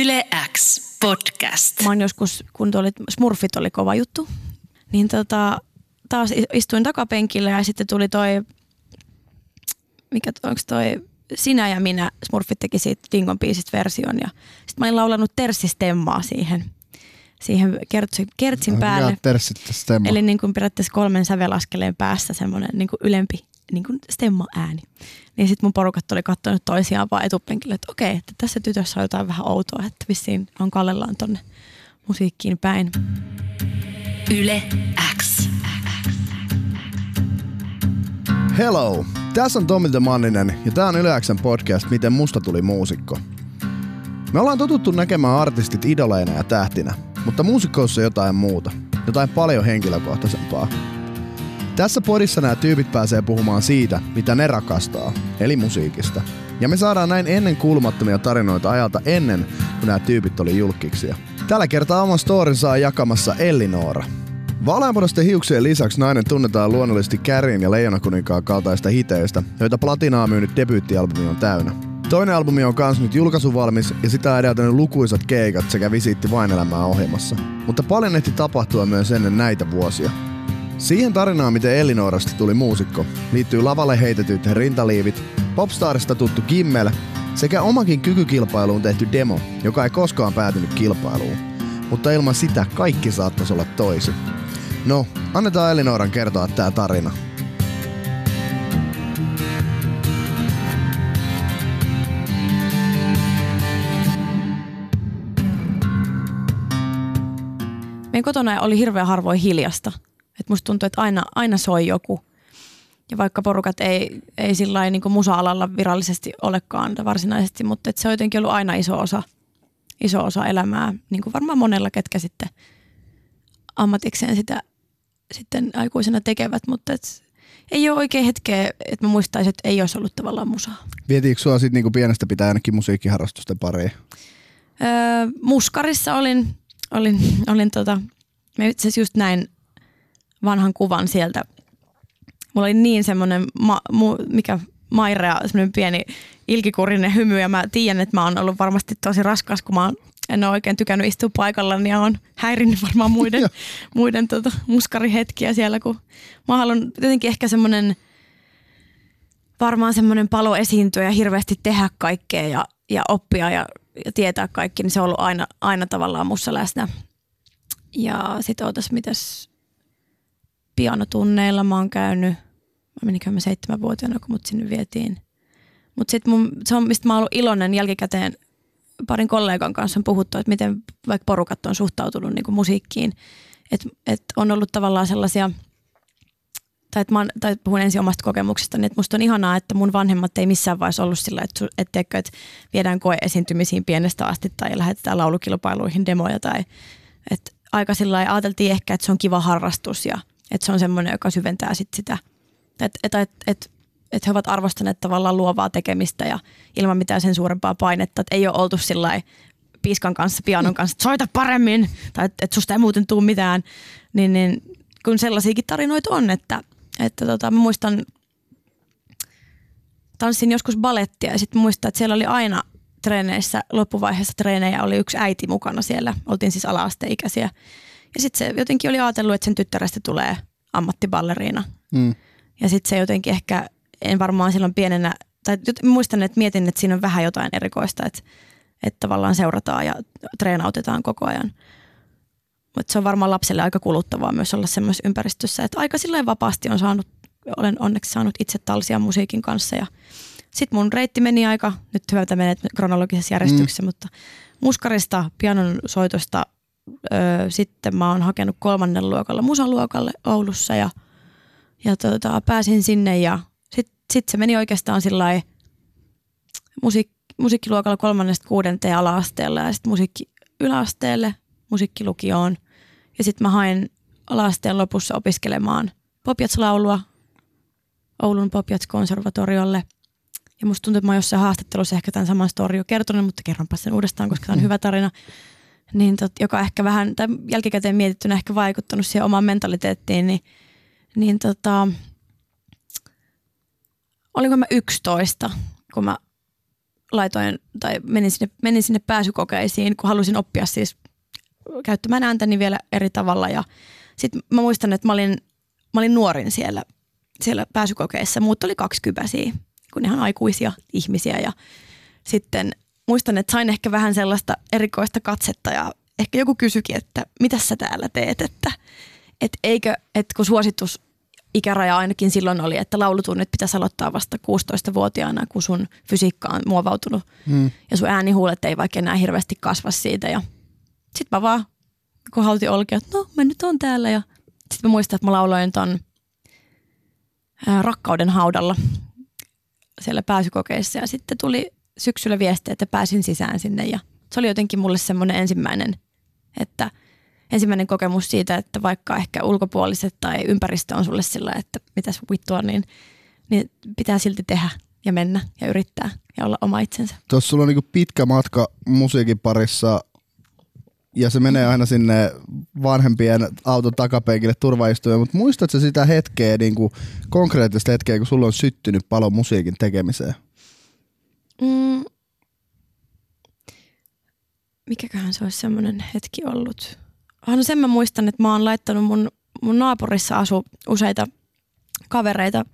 Yle X podcast. Mä oon joskus, kun tuolit, Smurfit oli kova juttu, niin tota, taas istuin takapenkillä ja sitten tuli toi, mikä onko toi Sinä ja minä, Smurfit teki siitä Dingon biisistä version ja sitten mä olin laulanut terssistemmaa siihen, siihen kertsin, kertsin päälle. Eli niin kuin periaatteessa kolmen sävelaskeleen päässä semmoinen niin kuin ylempi niin kuin stemma-ääni. Niin sitten mun porukat oli katsonut toisiaan vaan etupenkille, että okei, että tässä tytössä on jotain vähän outoa, että vissiin on kallellaan tonne musiikkiin päin. Yle X. Hello! Tässä on Tomi Manninen ja tää on Yle Xn podcast Miten musta tuli muusikko. Me ollaan totuttu näkemään artistit idoleina ja tähtinä, mutta muusikkoissa on jotain muuta. Jotain paljon henkilökohtaisempaa. Tässä podissa nämä tyypit pääsee puhumaan siitä, mitä ne rakastaa, eli musiikista. Ja me saadaan näin ennen kuulumattomia tarinoita ajalta ennen, kun nämä tyypit oli julkkiksia. Tällä kertaa oman storin saa jakamassa Ellinora. Vaaleanpunaisten hiuksien lisäksi nainen tunnetaan luonnollisesti Kärin ja Leijonakuninkaan kaltaista hiteistä, joita platinaa myynyt debyyttialbumi on täynnä. Toinen albumi on kans nyt julkaisuvalmis ja sitä edeltänyt lukuisat keikat sekä visiitti vain elämää ohjelmassa. Mutta paljon ehti tapahtua myös ennen näitä vuosia. Siihen tarinaan, miten Ellinorasta tuli muusikko, liittyy lavalle heitetyt rintaliivit, Popstarista tuttu Kimmel sekä omakin kykykilpailuun tehty demo, joka ei koskaan päätynyt kilpailuun. Mutta ilman sitä kaikki saattaisi olla toisin. No, annetaan Elinoran kertoa tää tarina. Meidän kotona oli hirveän harvoin hiljasta. Et musta tuntuu, että aina, aina soi joku. Ja vaikka porukat ei, ei sillä niin musa-alalla virallisesti olekaan varsinaisesti, mutta et se on jotenkin ollut aina iso osa, iso osa elämää, niin kuin varmaan monella, ketkä sitten ammatikseen sitä sitten aikuisena tekevät, mutta et ei ole oikein hetkeä, että mä muistaisin, että ei olisi ollut tavallaan musaa. Vietiinkö sua sit niinku pienestä pitää ainakin musiikkiharrastusten pariin? Öö, muskarissa olin, olin, olin tota, mä itse asiassa just näin vanhan kuvan sieltä. Mulla oli niin semmoinen, ma, mu, mikä mairea, semmoinen pieni ilkikurinen hymy ja mä tiedän, että mä oon ollut varmasti tosi raskas, kun mä oon, en ole oikein tykännyt istua paikalla, niin on häirinnyt varmaan muiden, muiden tota, muskarihetkiä siellä, kun mä haluan jotenkin ehkä semmoinen varmaan semmoinen palo esiintyä ja hirveästi tehdä kaikkea ja, ja oppia ja, ja tietää kaikki, niin se on ollut aina, aina tavallaan mussa läsnä. Ja sitten ootas, mitäs pianotunneilla mä oon käynyt. Mä meniköhän mä seitsemänvuotiaana, kun mut sinne vietiin. Mutta sitten se on, mistä mä oon ollut iloinen jälkikäteen parin kollegan kanssa on puhuttu, että miten vaikka porukat on suhtautunut niin kuin musiikkiin. Että et on ollut tavallaan sellaisia, tai, että mä, tai puhun ensin omasta kokemuksesta, niin että musta on ihanaa, että mun vanhemmat ei missään vaiheessa ollut sillä, että, että, että, että viedään koe esiintymisiin pienestä asti tai lähetetään laulukilpailuihin demoja tai että aika sillä ajateltiin ehkä, että se on kiva harrastus ja että se on semmoinen, joka syventää sit sitä, että et, et, et, et he ovat arvostaneet tavallaan luovaa tekemistä ja ilman mitään sen suurempaa painetta, että ei ole oltu sillä piiskan kanssa, pianon kanssa, että soita paremmin tai että et susta ei muuten tule mitään, niin, niin kun sellaisiakin tarinoita on, että, että tota, mä muistan, tanssin joskus balettia ja sitten muistan, että siellä oli aina treeneissä, loppuvaiheessa treenejä oli yksi äiti mukana siellä, oltiin siis ala-asteikäisiä ja sitten se jotenkin oli ajatellut, että sen tyttärestä tulee ammattiballeriina. Mm. Ja sitten se jotenkin ehkä, en varmaan silloin pienenä, tai muistan, että mietin, että siinä on vähän jotain erikoista, että, että tavallaan seurataan ja treenautetaan koko ajan. Mutta se on varmaan lapselle aika kuluttavaa myös olla semmoisessa ympäristössä, että aika silleen vapaasti on saanut, olen onneksi saanut itse talsia musiikin kanssa ja sitten mun reitti meni aika, nyt hyvältä menet kronologisessa järjestyksessä, mm. mutta muskarista, pianon soitosta öö, sitten mä oon hakenut kolmannen luokalla musaluokalle Oulussa ja, ja tota, pääsin sinne ja sitten sit se meni oikeastaan sillä musiik, musiikkiluokalla kolmannesta kuudenteen ala-asteella ja sitten musiikki yläasteelle, musiikkilukioon. Ja sitten mä hain ala-asteen lopussa opiskelemaan popjats-laulua Oulun popjats-konservatoriolle. Ja musta tuntuu, että mä oon jossain haastattelussa ehkä tämän saman story jo kertonut, mutta kerronpa sen uudestaan, koska tämä on hyvä tarina niin tot, joka ehkä vähän, tai jälkikäteen mietittynä ehkä vaikuttanut siihen omaan mentaliteettiin, niin, niin tota, olinko mä 11, kun mä laitoin tai menin sinne, menin sinne pääsykokeisiin, kun halusin oppia siis käyttämään ääntäni vielä eri tavalla. Ja sitten mä muistan, että mä olin, mä olin nuorin siellä, siellä pääsykokeissa. Muut oli kaksikypäisiä, kun ihan aikuisia ihmisiä. Ja sitten muistan, että sain ehkä vähän sellaista erikoista katsetta ja ehkä joku kysyikin, että mitä sä täällä teet, että et eikö, että kun suositus ikäraja ainakin silloin oli, että laulutunnit pitäisi aloittaa vasta 16-vuotiaana, kun sun fysiikka on muovautunut hmm. ja sun äänihuulet ei vaikka enää hirveästi kasva siitä. Ja sit mä vaan kohautin olkia, että no mä nyt on täällä ja sitten mä muistan, että mä lauloin ton ää, rakkauden haudalla siellä pääsykokeissa ja sitten tuli syksyllä viesti, että pääsin sisään sinne ja se oli jotenkin mulle semmoinen ensimmäinen, että ensimmäinen kokemus siitä, että vaikka ehkä ulkopuoliset tai ympäristö on sulle sillä, että mitäs vittua, niin, niin pitää silti tehdä ja mennä ja yrittää ja olla oma itsensä. Tuossa sulla on niin pitkä matka musiikin parissa ja se menee aina sinne vanhempien auton takapenkille turvaistuja, mutta muistatko sitä hetkeä, niin kuin konkreettista hetkeä, kun sulla on syttynyt palo musiikin tekemiseen? Mm. Mikäköhän se olisi semmoinen hetki ollut? Ah, no sen mä muistan, että mä oon laittanut mun, mun naapurissa asu useita kavereita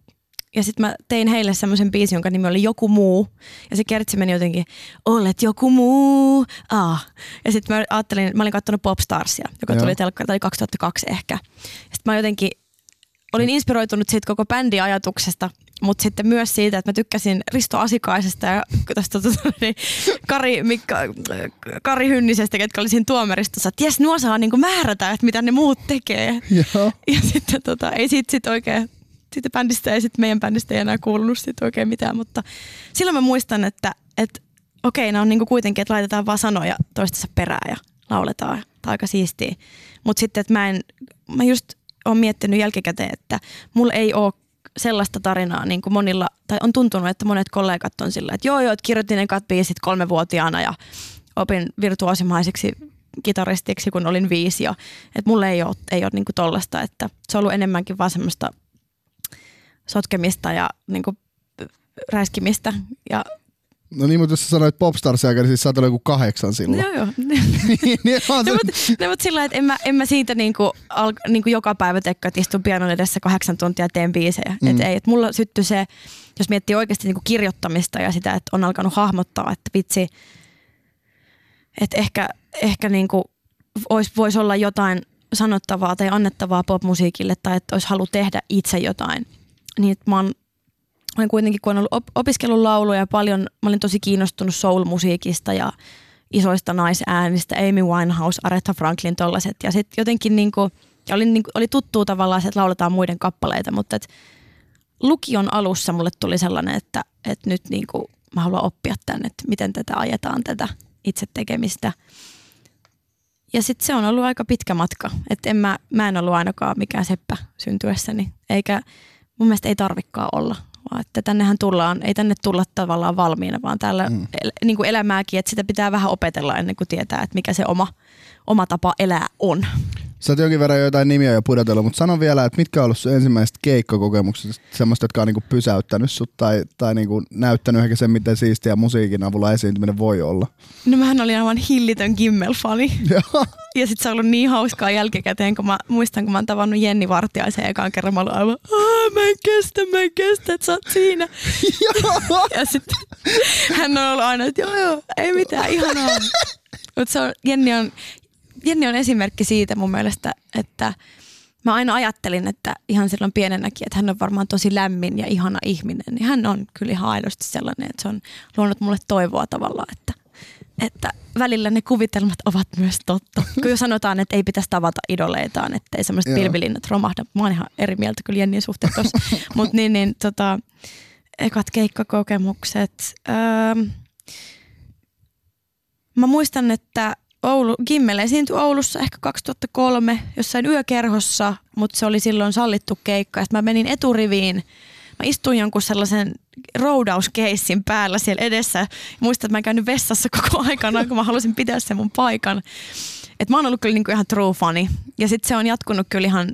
ja sitten mä tein heille semmoisen biisin, jonka nimi oli Joku muu. Ja se kertsi meni jotenkin, olet joku muu. Ah. Ja sitten mä ajattelin, mä olin katsonut Popstarsia, joka Joo. tuli telkkari, tai 2002 ehkä. Sitten mä jotenkin olin inspiroitunut siitä koko bändin ajatuksesta, mutta sitten myös siitä, että mä tykkäsin Risto Asikaisesta ja tästä tota, niin, Kari, Mikka, Kari Hynnisestä, ketkä oli siinä tuomaristossa, että jes, nuo saa niinku määrätä, että mitä ne muut tekee. Joo. Ja sitten tota, ei siitä sit oikein, siitä bändistä ei sitten meidän bändistä ei enää kuulunut sit oikein mitään, mutta silloin mä muistan, että, että okei, nämä on niinku kuitenkin, että laitetaan vaan sanoja toistensa perään ja lauletaan. Tämä aika siistiä. Mutta sitten, että mä en, mä just oon miettinyt jälkikäteen, että mulla ei ole sellaista tarinaa, niin kuin monilla, tai on tuntunut, että monet kollegat on sillä, että joo joo, että kirjoitin ne biisit kolmevuotiaana ja opin virtuosimaiseksi kitaristiksi, kun olin viisi. Ja, että mulle ei ole, ei ole niin kuin tollasta, että se on ollut enemmänkin vaan semmoista sotkemista ja niin kuin räiskimistä ja No niin, mutta jos sä sanoit popstars niin siis sä oot joku kahdeksan silloin. Joo, joo. niin, niin no, mutta, no, mutta sillä että en mä, en mä siitä niinku, al, niinku joka päivä tekkä, että istun pianon edessä kahdeksan tuntia teen biisejä. Mm. Et ei, et mulla syttyi se, jos miettii oikeasti niinku kirjoittamista ja sitä, että on alkanut hahmottaa, että vitsi, että ehkä, ehkä niinku voisi vois olla jotain sanottavaa tai annettavaa popmusiikille tai että olisi halu tehdä itse jotain. Niin mä oon olen kuitenkin, kun olen ollut opiskellut lauluja paljon, mä olin tosi kiinnostunut soul-musiikista ja isoista naisäänistä, Amy Winehouse, Aretha Franklin, tollaset. Ja sitten jotenkin niin kuin, oli, niin kuin, oli tuttuu tavallaan se, että lauletaan muiden kappaleita, mutta et lukion alussa mulle tuli sellainen, että, että nyt niin kuin, mä haluan oppia tänne, että miten tätä ajetaan, tätä itse tekemistä. Ja sitten se on ollut aika pitkä matka. Että en mä, mä en ollut ainakaan mikään seppä syntyessäni, eikä mun mielestä ei tarvikkaa olla että tännehän tullaan, ei tänne tulla tavallaan valmiina, vaan täällä mm. el, niin kuin elämääkin, että sitä pitää vähän opetella ennen kuin tietää, että mikä se oma, oma tapa elää on. Sä oot jonkin verran jotain nimiä jo pudotellut, mutta sano vielä, että mitkä on ollut sun ensimmäiset keikkakokemukset, semmoista, jotka on niinku pysäyttänyt sut tai, tai niinku näyttänyt ehkä sen, miten siistiä musiikin avulla esiintyminen voi olla? No mähän olin aivan hillitön Kimmel-fani. ja sit se on ollut niin hauskaa jälkikäteen, kun mä muistan, kun mä oon tavannut Jenni Vartiaisen ekaan kerran, mä olin aivan, mä en kestä, mä en kestä, että sä oot siinä. ja sitten hän on ollut aina, että joo joo, ei mitään, ihanaa. Mutta Jenni on, Jenni on esimerkki siitä mun mielestä, että mä aina ajattelin, että ihan silloin pienenäkin, että hän on varmaan tosi lämmin ja ihana ihminen. Niin hän on kyllä ihan aidosti sellainen, että se on luonut mulle toivoa tavallaan, että, että välillä ne kuvitelmat ovat myös totta. Jo sanotaan, että ei pitäisi tavata idoleitaan, että ei semmoiset pilvilinnat romahda. Mä oon ihan eri mieltä kyllä Jennin suhteen tuossa. Mutta niin, niin tota, ekat keikkakokemukset. Öö, mä muistan, että Oulu, Gimmel esiintyi Oulussa ehkä 2003 jossain yökerhossa, mutta se oli silloin sallittu keikka. Ja mä menin eturiviin. Mä istuin jonkun sellaisen roudauskeissin päällä siellä edessä. Muistan, että mä en käynyt vessassa koko aikana, kun mä halusin pitää sen mun paikan. Et mä oon ollut kyllä niinku ihan true funny. Ja sitten se on jatkunut kyllä ihan,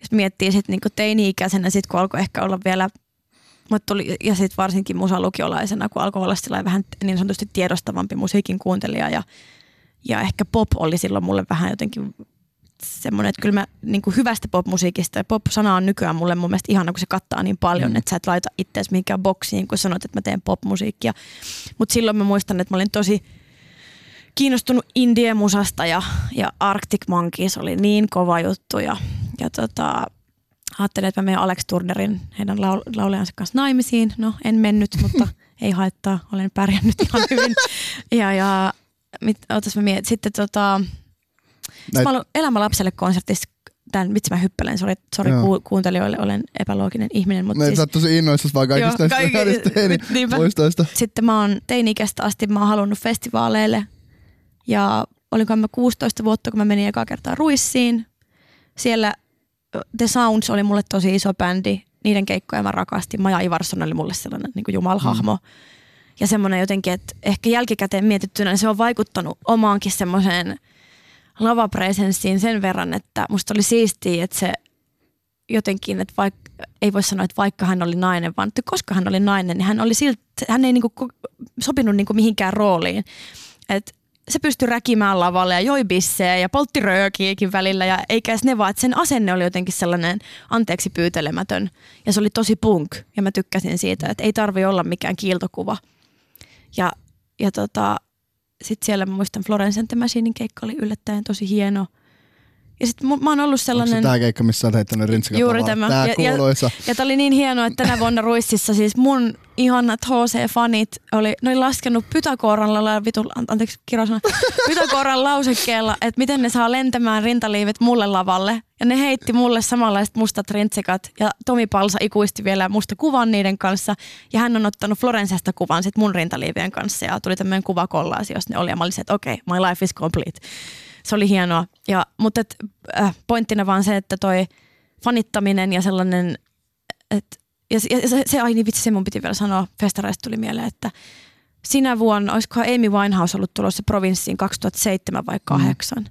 jos miettii sitten niinku teini-ikäisenä, sit kun alkoi ehkä olla vielä mut tuli, ja sitten varsinkin musalukiolaisena, kun alkoi olla vähän niin sanotusti tiedostavampi musiikin kuuntelija ja, ja ehkä pop oli silloin mulle vähän jotenkin semmoinen, että kyllä mä niin kuin hyvästä popmusiikista ja pop-sana on nykyään mulle mun mielestä ihana, kun se kattaa niin paljon, mm. että sä et laita itseäsi mihinkään boksiin, kun sanot, että mä teen popmusiikkia. Mutta silloin mä muistan, että mä olin tosi kiinnostunut indie-musasta ja, ja Arctic Monkeys oli niin kova juttu ja, ja tota, ajattelin, että mä menen Alex Turnerin, heidän laul- laulajansa kanssa naimisiin. No, en mennyt, mutta ei haittaa, olen pärjännyt ihan hyvin. Ja, ja mit, otas mä mietin, sitten tota, Näit... mä olen Elämä lapselle konsertissa tämän, vitsi mä hyppelen, sori, sori ku, kuuntelijoille, olen epälooginen ihminen. Mutta siis, sä oot tosi innoissasi vaan kaikista joo, näistä kaikki, teini Sitten mä oon teini-ikäistä asti, mä oon halunnut festivaaleille ja olinko mä 16 vuotta, kun mä menin eka kertaa Ruissiin. Siellä The Sounds oli mulle tosi iso bändi. Niiden keikkoja mä rakastin. Maja Ivarsson oli mulle sellainen niin jumalhahmo. Mm. Ja semmoinen jotenkin, että ehkä jälkikäteen mietittynä niin se on vaikuttanut omaankin semmoiseen lavapresenssiin sen verran, että musta oli siistiä, että se jotenkin, että vaikka, ei voi sanoa, että vaikka hän oli nainen, vaan että koska hän oli nainen, niin hän, oli silti, hän ei niinku sopinut niinku mihinkään rooliin. Et se pystyi räkimään lavalle ja joi bissejä ja poltti röökiäkin välillä ja eikä ne vaan, että sen asenne oli jotenkin sellainen anteeksi pyytelemätön ja se oli tosi punk ja mä tykkäsin siitä, että ei tarvi olla mikään kiiltokuva. Ja, ja tota, sitten siellä mä muistan Florence Machinein keikka oli yllättäen tosi hieno – ja sit mä oon ollut sellainen... Onko tämä keikka, missä olet heittänyt rintsikat Juuri tämä. Tää ja, kuuluisa. Ja, ja tämä oli niin hienoa, että tänä vuonna Ruississa siis mun ihanat HC-fanit oli, ne oli laskenut Pythagoran, vitu, anteeksi kirosana, Pythagoran lausekkeella, että miten ne saa lentämään rintaliivit mulle lavalle. Ja ne heitti mulle samanlaiset mustat rintsikat ja Tomi Palsa ikuisti vielä musta kuvan niiden kanssa. Ja hän on ottanut Florensesta kuvan sit mun rintaliivien kanssa ja tuli tämmöinen kuvakollaasi, jos ne oli. Ja mä olisin, että okei, okay, my life is complete se oli hienoa. Ja, mutta et, äh, pointtina vaan se, että toi fanittaminen ja sellainen, että ja, ja se, se, ai niin vitsi, se mun piti vielä sanoa, festareista tuli mieleen, että sinä vuonna, olisikohan Amy Winehouse ollut tulossa provinssiin 2007 vai 2008. Mm.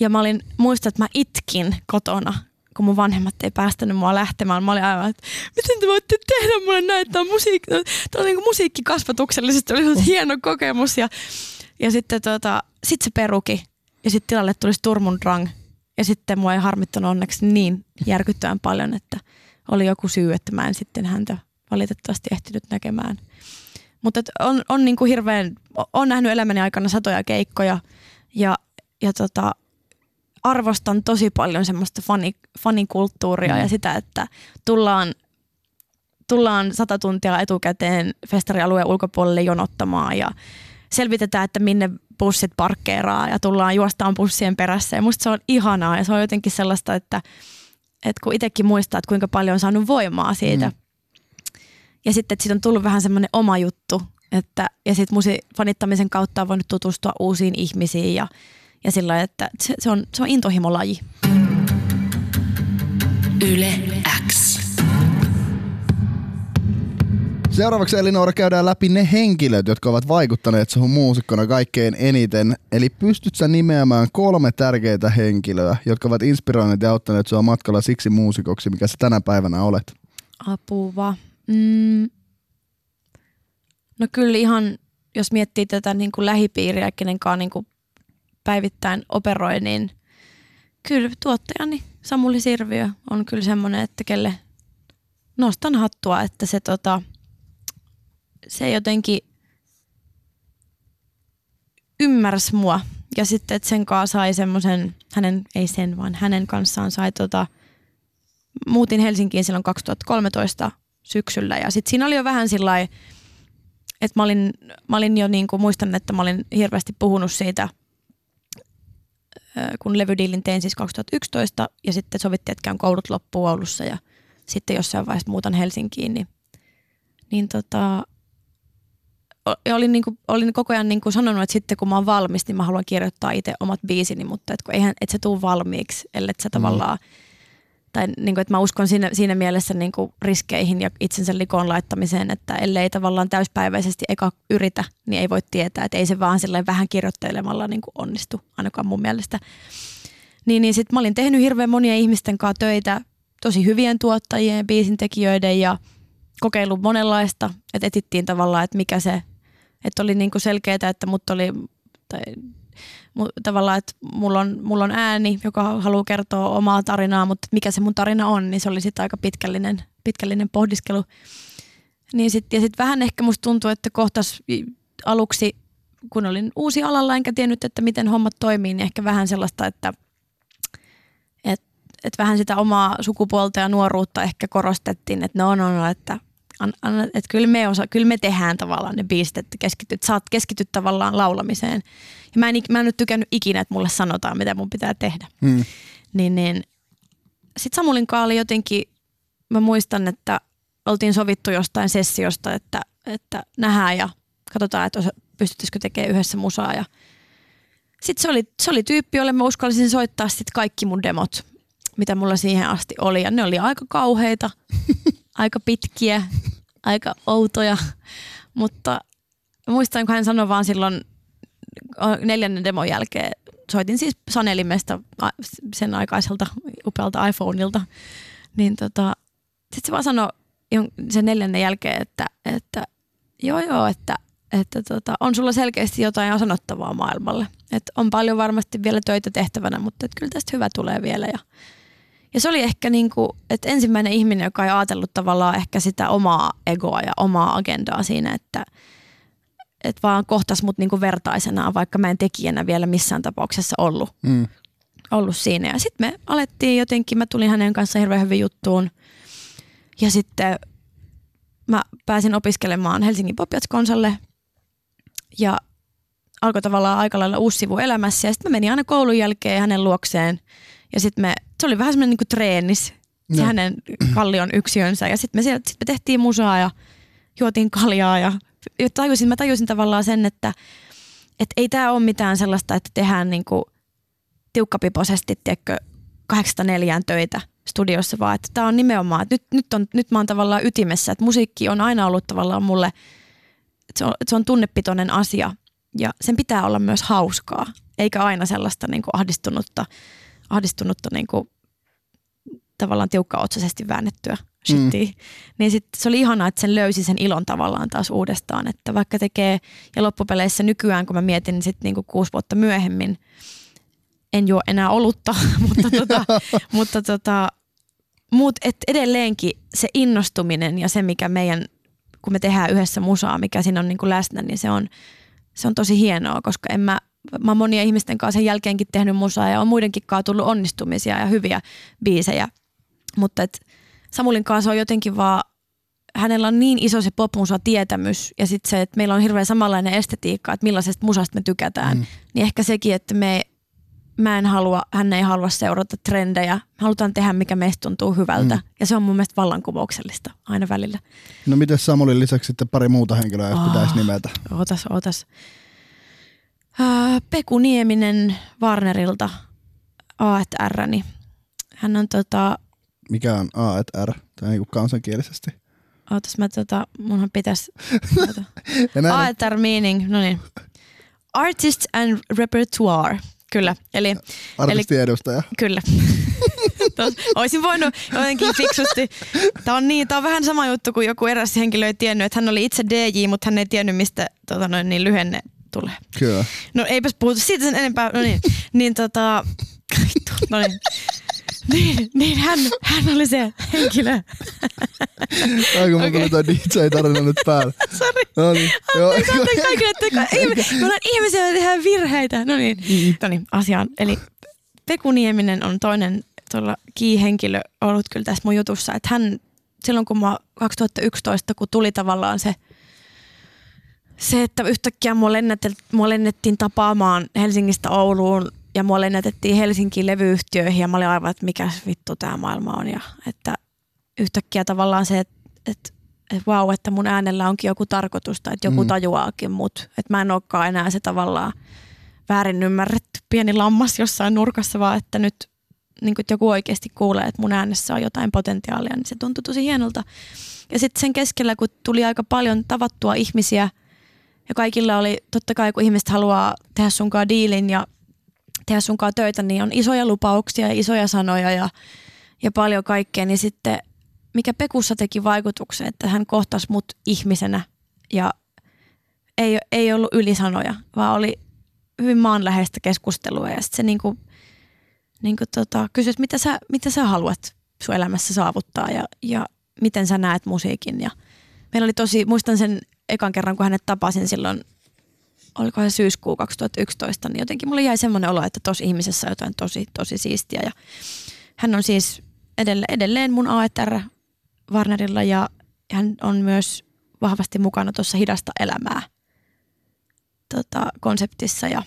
Ja mä olin, muistan, että mä itkin kotona, kun mun vanhemmat ei päästänyt mua lähtemään. Mä olin aivan, että miten te voitte tehdä mulle näin, tämä on, musiikki, tämä on niin musiikkikasvatuksellisesti, oli hieno kokemus. Ja, ja sitten tota, sit se peruki ja sitten tilalle tuli Sturmun Drang. Ja sitten mua ei harmittanut onneksi niin järkyttävän paljon, että oli joku syy, että mä en sitten häntä valitettavasti ehtinyt näkemään. Mutta on, on niin kuin hirveän, on nähnyt elämäni aikana satoja keikkoja ja, ja tota, arvostan tosi paljon semmoista fani, fanikulttuuria mm. ja sitä, että tullaan, tullaan sata tuntia etukäteen festarialueen ulkopuolelle jonottamaan ja selvitetään, että minne bussit parkkeeraa ja tullaan juostaan bussien perässä. Ja musta se on ihanaa ja se on jotenkin sellaista, että, että kun itsekin muistaa, että kuinka paljon on saanut voimaa siitä. Mm. Ja sitten, että siitä on tullut vähän semmoinen oma juttu. Että, ja sitten musi fanittamisen kautta on voinut tutustua uusiin ihmisiin ja, ja sillä että se, se, on, se on intohimolaji. Yle X. Seuraavaksi Elinora käydään läpi ne henkilöt, jotka ovat vaikuttaneet suhun muusikkona kaikkein eniten. Eli pystyt sä nimeämään kolme tärkeitä henkilöä, jotka ovat inspiroineet ja auttaneet sua matkalla siksi muusikoksi, mikä sä tänä päivänä olet? Apuva. Mm. No kyllä ihan, jos miettii tätä niin kuin lähipiiriä, kenenkaan niin kuin päivittäin operoi, niin kyllä tuottajani Samuli Sirviö on kyllä semmoinen, että kelle nostan hattua, että se tota, se jotenkin ymmärsi mua. Ja sitten, että sen kanssa sai semmoisen, hänen, ei sen vaan hänen kanssaan sai tota, muutin Helsinkiin silloin 2013 syksyllä. Ja sitten siinä oli jo vähän sillä että mä olin, mä olin jo niin kuin, muistan, että mä olin hirveästi puhunut siitä, kun levydiilin tein siis 2011 ja sitten sovittiin, että käyn koulut loppuun Oulussa. Ja sitten jossain vaiheessa muutan Helsinkiin, niin, niin tota, olin, niin kuin, olin koko ajan niin kuin sanonut, että sitten kun mä oon valmis, niin mä haluan kirjoittaa itse omat biisini, mutta et kun eihän, et se tuu valmiiksi, ellei sä mm. tavallaan, tai niin kuin, että mä uskon siinä, siinä mielessä niin kuin riskeihin ja itsensä likoon laittamiseen, että ellei tavallaan täyspäiväisesti eka yritä, niin ei voi tietää, että ei se vaan silleen vähän kirjoittelemalla niin kuin onnistu, ainakaan mun mielestä. Niin, niin sitten mä olin tehnyt hirveän monia ihmisten kanssa töitä, tosi hyvien tuottajien, biisintekijöiden ja kokeillut monenlaista, että etittiin tavallaan, että mikä se, että oli niinku selkeää, että mut oli, tai, mu, tavallaan, että mulla on, mulla on ääni, joka haluaa kertoa omaa tarinaa, mutta mikä se mun tarina on, niin se oli sitten aika pitkällinen, pitkällinen pohdiskelu. Niin sit, ja sitten vähän ehkä musta tuntuu, että kohtas aluksi, kun olin uusi alalla enkä tiennyt, että miten hommat toimii, niin ehkä vähän sellaista, että et, et vähän sitä omaa sukupuolta ja nuoruutta ehkä korostettiin, että no no no, että an, an, että kyllä me, osa, kyllä me tehdään tavallaan ne biisit, että keskityt, saat keskityt tavallaan laulamiseen. Ja mä en, mä en nyt tykännyt ikinä, että mulle sanotaan, mitä mun pitää tehdä. Hmm. Niin, niin. Sitten Samulin kaali jotenkin, mä muistan, että oltiin sovittu jostain sessiosta, että, että nähdään ja katsotaan, että pystyttäisikö tekemään yhdessä musaa. Ja sitten se oli, se oli tyyppi, jolle mä uskallisin soittaa sit kaikki mun demot, mitä mulla siihen asti oli. Ja ne oli aika kauheita, aika pitkiä, aika outoja. Mutta muistan, kun hän sanoi vaan silloin neljännen demon jälkeen, soitin siis Sanelimesta sen aikaiselta upealta iPhoneilta, niin tota, sitten se vaan sanoi sen neljännen jälkeen, että, että joo joo, että, että tota, on sulla selkeästi jotain sanottavaa maailmalle. Että on paljon varmasti vielä töitä tehtävänä, mutta että kyllä tästä hyvä tulee vielä. Ja, ja se oli ehkä niin kuin, että ensimmäinen ihminen, joka ei ajatellut tavallaan ehkä sitä omaa egoa ja omaa agendaa siinä, että, että vaan kohtas mut niin kuin vertaisenaan, vaikka mä en tekijänä vielä missään tapauksessa ollut, Mm. ollut siinä. Ja sitten me alettiin jotenkin, mä tulin hänen kanssaan hirveän hyvin juttuun. Ja sitten mä pääsin opiskelemaan Helsingin Popjatskonsalle ja alkoi tavallaan aika lailla uusi sivu elämässä. Ja sitten mä menin aina koulun jälkeen hänen luokseen ja sitten me, se oli vähän semmoinen niin treenis, se hänen kallion yksiönsä. Ja sitten me, sit me tehtiin musaa ja juotiin kaljaa ja ja tajusin, mä tajusin tavallaan sen, että, että ei tämä ole mitään sellaista, että tehdään niin kuin tiukkapipoisesti, tiedätkö, 804 töitä studiossa, vaan että tämä on nimenomaan, että nyt, nyt, on, nyt mä oon tavallaan ytimessä, että musiikki on aina ollut tavallaan mulle, että se on, että se on tunnepitoinen asia. Ja sen pitää olla myös hauskaa, eikä aina sellaista niin kuin ahdistunutta, ahdistunutta niin kuin, tavallaan tiukkaotsaisesti väännettyä shittiä. Mm. Niin sit se oli ihanaa, että sen löysi sen ilon tavallaan taas uudestaan, että vaikka tekee, ja loppupeleissä nykyään, kun mä mietin niin sit niinku kuusi vuotta myöhemmin, en juo enää olutta, mutta, tota, mutta tota, mut et edelleenkin se innostuminen ja se, mikä meidän, kun me tehdään yhdessä musaa, mikä siinä on niinku läsnä, niin se on, se on tosi hienoa, koska en mä, mä oon monia ihmisten kanssa sen jälkeenkin tehnyt musaa ja on muidenkin kanssa tullut onnistumisia ja hyviä biisejä, mutta et Samulin kanssa on jotenkin vaan, hänellä on niin iso se popmusa tietämys ja sitten se, että meillä on hirveän samanlainen estetiikka, että millaisesta musasta me tykätään, mm. niin ehkä sekin, että me, mä en halua, hän ei halua seurata trendejä. Me halutaan tehdä, mikä meistä tuntuu hyvältä. Mm. Ja se on mun mielestä vallankumouksellista aina välillä. No miten Samulin lisäksi sitten pari muuta henkilöä, jos Ah. pitäisi nimetä? Ootas, ootas. Peku Nieminen Warnerilta A&R, niin hän on tota, Mikä on A et R, tai niinku kansankielisesti? ootas mä tota, munhan pitäisi, A&R meaning, no niin. Artist and repertoire, kyllä. Eli artistiedustaja. Kyllä. Tos, olisin voinut jotenkin fiksusti. Tämä on, niin, tämä on vähän sama juttu kuin joku eräs henkilö ei tiennyt, että hän oli itse DJ, mutta hän ei tiennyt, mistä tota, noin, niin lyhenne tulee. Kyllä. No eipäs puhuta siitä sen enempää. No niin, niin tota, no niin. Niin, niin hän, hän oli se henkilö. Aika mun tuli toi DJ-tarina nyt päälle. Sori. No niin. Anteeksi, anteeksi ihme- me ollaan ihmisiä ja tehdään virheitä. No niin, no niin asiaan. Eli Peku Nieminen on toinen tuolla key-henkilö ollut kyllä tässä mun jutussa. Että hän silloin kun mä 2011, kun tuli tavallaan se, se että yhtäkkiä mua, lennetel- mua lennettiin tapaamaan Helsingistä Ouluun ja mua lennätettiin Helsinkiin levyyhtiöihin ja mä olin aivan, että mikä vittu tämä maailma on. Ja että yhtäkkiä tavallaan se, että, että että vau, että mun äänellä onkin joku tarkoitus tai että joku Mm. tajuaakin mut. Että mä en olekaan enää se tavallaan väärin ymmärretty pieni lammas jossain nurkassa, vaan että nyt niin kun joku oikeasti kuulee, että mun äänessä on jotain potentiaalia, niin se tuntui tosi hienolta. Ja sitten sen keskellä, kun tuli aika paljon tavattua ihmisiä ja kaikilla oli, totta kai kun ihmiset haluaa tehdä sunkaan diilin ja tehdä sunkaan töitä, niin on isoja lupauksia ja isoja sanoja ja, ja paljon kaikkea, niin sitten mikä Pekussa teki vaikutuksen, että hän kohtasi mut ihmisenä ja ei, ei ollut ylisanoja, vaan oli hyvin maanläheistä keskustelua ja sitten se niinku, niinku tota, kysyi, mitä sä, mitä sä haluat sun elämässä saavuttaa ja, ja miten sä näet musiikin. Ja meillä oli tosi, muistan sen ekan kerran, kun hänet tapasin silloin, oliko se syyskuu 2011, niin jotenkin mulle jäi semmoinen olo, että tuossa ihmisessä on jotain tosi, tosi siistiä. Ja hän on siis edelleen, edelleen mun AETR Warnerilla ja hän on myös vahvasti mukana tuossa hidasta elämää tota, konseptissa ja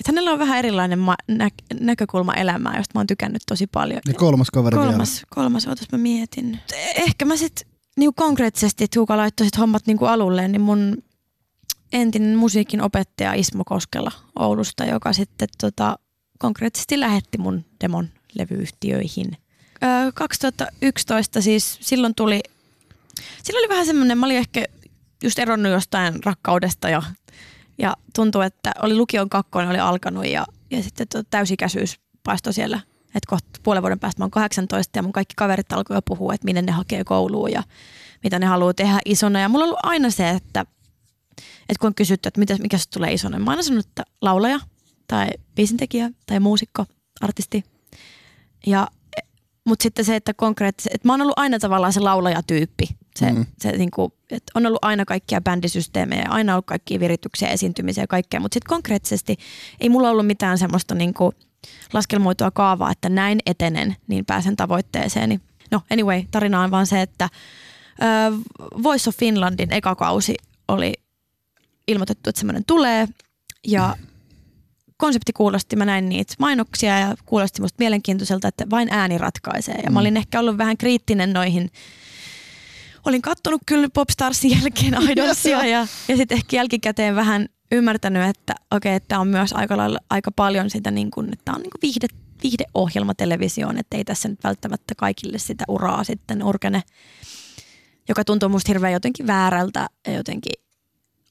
että hänellä on vähän erilainen ma- nä- näkökulma elämään, josta mä oon tykännyt tosi paljon. Ja kolmas kaveri kolmas, vielä. kolmas, ootas mä mietin. Ehkä mä sit niinku konkreettisesti, Tuuka laittoi sit hommat niinku alulle, niin mun entinen musiikin opettaja Ismo Koskela Oulusta, joka sitten tota, konkreettisesti lähetti mun demon levyyhtiöihin. Öö, 2011 siis silloin tuli, silloin oli vähän semmoinen, mä olin ehkä just eronnut jostain rakkaudesta ja, ja tuntui, että oli lukion kakkonen oli alkanut ja, ja sitten to, täysikäisyys paistoi siellä. Että kohta puolen vuoden päästä mä oon 18 ja mun kaikki kaverit alkoi jo puhua, että minne ne hakee kouluun ja mitä ne haluaa tehdä isona. Ja mulla on ollut aina se, että, että kun on kysytty, että mitä, mikä se tulee isona, niin mä oon aina sanonut, että laulaja tai biisintekijä tai muusikko, artisti. Ja, mutta sitten se, että konkreettisesti, että mä oon ollut aina tavallaan se laulajatyyppi. Se, mm. se niin kuin, että on ollut aina kaikkia bändisysteemejä ja aina ollut kaikkia virityksiä, esiintymisiä ja kaikkea. Mutta sitten konkreettisesti ei mulla ollut mitään semmoista niin kuin laskelmoitua kaavaa, että näin etenen, niin pääsen tavoitteeseen. No anyway, tarina on vaan se, että Voice of Finlandin eka kausi oli ilmoitettu, että semmoinen tulee ja konsepti kuulosti, mä näin niitä mainoksia ja kuulosti musta mielenkiintoiselta, että vain ääni ratkaisee. Ja mä olin ehkä ollut vähän kriittinen noihin, olin kattonut kyllä Popstarsin jälkeen Idolsia ja, ja sitten ehkä jälkikäteen vähän ymmärtänyt, että okei, okay, että on myös aika, lailla, aika paljon sitä, niin kuin, että on niin kuin viihde, viihdeohjelma televisioon, että ei tässä nyt välttämättä kaikille sitä uraa sitten urkene, joka tuntuu musta hirveän jotenkin väärältä ja jotenkin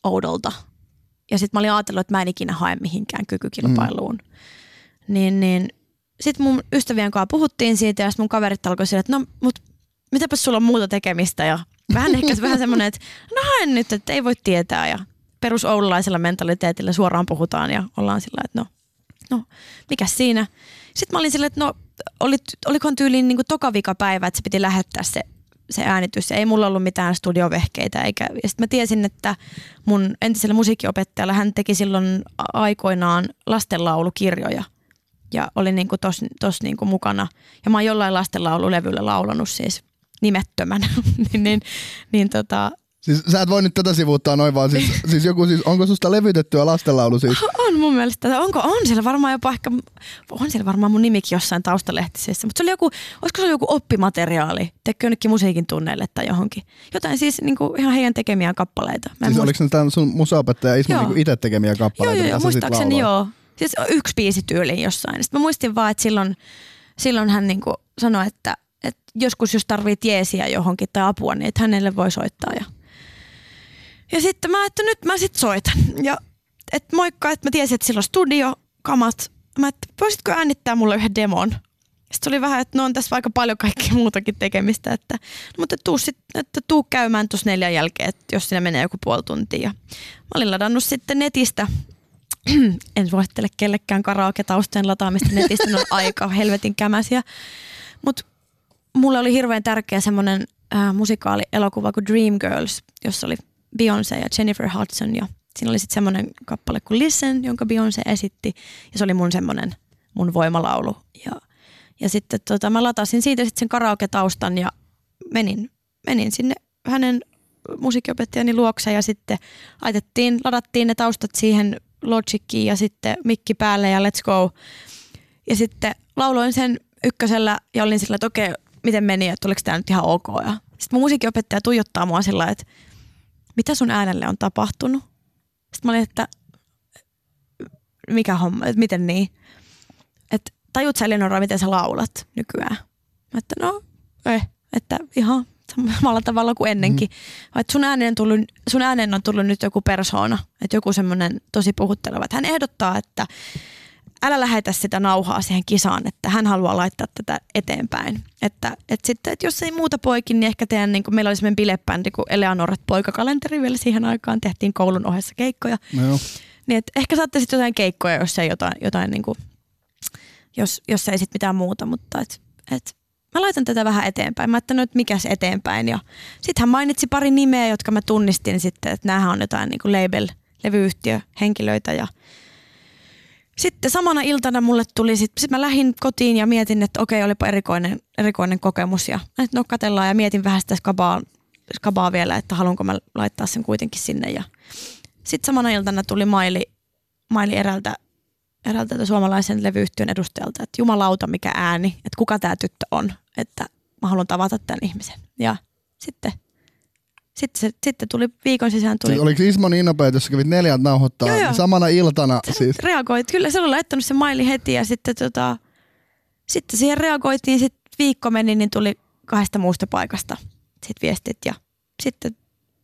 oudolta. Ja sitten mä olin ajatellut, että mä en ikinä hae mihinkään kykykilpailuun. Mm. Niin, niin sitten mun ystävien kanssa puhuttiin siitä ja sitten mun kaverit alkoi sille, että no mut mitäpä sulla on muuta tekemistä ja vähän ehkä vähän semmoinen, että no haen nyt, että ei voi tietää ja perus oululaisella mentaliteetillä suoraan puhutaan ja ollaan sillä että no, no mikä siinä. Sitten mä olin silleen, että no olit, olikohan tyyliin niin toka päivä, että se piti lähettää se, se äänitys. Ei mulla ollut mitään studiovehkeitä. Eikä, ja sitten mä tiesin, että mun entisellä musiikkiopettajalla hän teki silloin aikoinaan lastenlaulukirjoja. Ja oli niin kuin tos, tos niin mukana. Ja mä oon jollain lastenlaululevyllä laulanut siis nimettömänä. niin, niin, niin tota, Siis sä et voi nyt tätä sivuuttaa noin vaan. Siis, siis joku, siis, onko susta levytettyä lastenlaulu siis? On mun mielestä. Onko, on siellä varmaan jopa ehkä, on siellä varmaan mun nimikin jossain taustalehtisessä. Mutta se oli joku, olisiko se oli joku oppimateriaali? Tekö jonnekin musiikin tunneille tai johonkin? Jotain siis niin kuin ihan heidän tekemiä kappaleita. Mä siis muist... oliko ne tämän sun musaopettaja Ismo niin itse tekemiä kappaleita? Joo, joo, joo muistaakseni joo. Siis yksi biisi tyyliin jossain. Sitten mä muistin vaan, että silloin, silloin hän niin kuin sanoi, että, että joskus jos tarvii jeesiä johonkin tai apua, niin että hänelle voi soittaa ja ja sitten mä, että nyt mä sit soitan. Ja että moikka, että mä tiesin, että sillä on studio, kamat. Mä, että voisitko äänittää mulle yhden demon? Sitten oli vähän, että no on tässä aika paljon kaikkea muutakin tekemistä, että, no, mutta tuu, sit, että tuu käymään tuossa neljän jälkeen, että jos sinne menee joku puoli tuntia. Ja mä olin ladannut sitten netistä, en suosittele kellekään karaoke-taustojen lataamista netistä, ne on aika helvetin kämäsiä. Mutta mulle oli hirveän tärkeä semmoinen äh, musikaali-elokuva kuin Dreamgirls, jossa oli Beyoncé ja Jennifer Hudson ja siinä oli sitten semmoinen kappale kuin Listen, jonka Beyoncé esitti ja se oli mun semmoinen mun voimalaulu ja, ja sitten tota, mä latasin siitä sitten sen karaoke-taustan ja menin, menin sinne hänen musiikkiopettajanni luokse ja sitten laitettiin, ladattiin ne taustat siihen Logiciin ja sitten mikki päälle ja let's go. Ja sitten lauloin sen ykkösellä ja olin sillä, että okei, miten meni, että oliko tämä nyt ihan ok. Ja sitten mun musiikkiopettaja tuijottaa mua sillä, että mitä sun äänelle on tapahtunut? Sitten mä olin, että mikä homma, että miten niin? Että tajut sä Eleonora, miten sä laulat nykyään? Mä että no, ei, että ihan samalla tavalla kuin ennenkin. Mm. Että sun äänen, on tullut, sun äänen on tullut nyt joku persoona, että joku semmoinen tosi puhutteleva. Että hän ehdottaa, että älä lähetä sitä nauhaa siihen kisaan, että hän haluaa laittaa tätä eteenpäin. Että, että sitten, että jos ei muuta poikin, niin ehkä teidän, niin kuin, meillä oli semmoinen bilebändi kuin Eleanoret poikakalenteri vielä siihen aikaan, tehtiin koulun ohessa keikkoja. No joo. Niin, että ehkä saatte sitten jotain keikkoja, jos ei jotain, jotain niin kuin, jos, jos ei sitten mitään muuta, mutta et, et, mä laitan tätä vähän eteenpäin. Mä ajattelin, että mikä se eteenpäin. Ja sitten hän mainitsi pari nimeä, jotka mä tunnistin sitten, että näähän on jotain niin kuin label, levyyhtiöhenkilöitä ja sitten samana iltana mulle tuli, sitten sit mä lähdin kotiin ja mietin, että okei, olipa erikoinen, erikoinen kokemus. Ja että no katellaan ja mietin vähän sitä skabaa, skabaa vielä, että haluanko mä laittaa sen kuitenkin sinne. Ja sitten samana iltana tuli maili, maili eräältä, eräältä suomalaisen levyyhtiön edustajalta, että jumalauta mikä ääni, että kuka tämä tyttö on, että mä haluan tavata tämän ihmisen. Ja sitten sitten, se, sitten tuli viikon sisään tuli. Siis oliko Ismo niin nopea, jos sä kävit neljältä nauhoittaa Joo, joo. niin samana iltana? Siis. Reagoit, kyllä se oli laittanut se maili heti ja sitten, tota, sitten siihen reagoitiin, sitten viikko meni, niin tuli kahdesta muusta paikasta sit viestit ja sitten,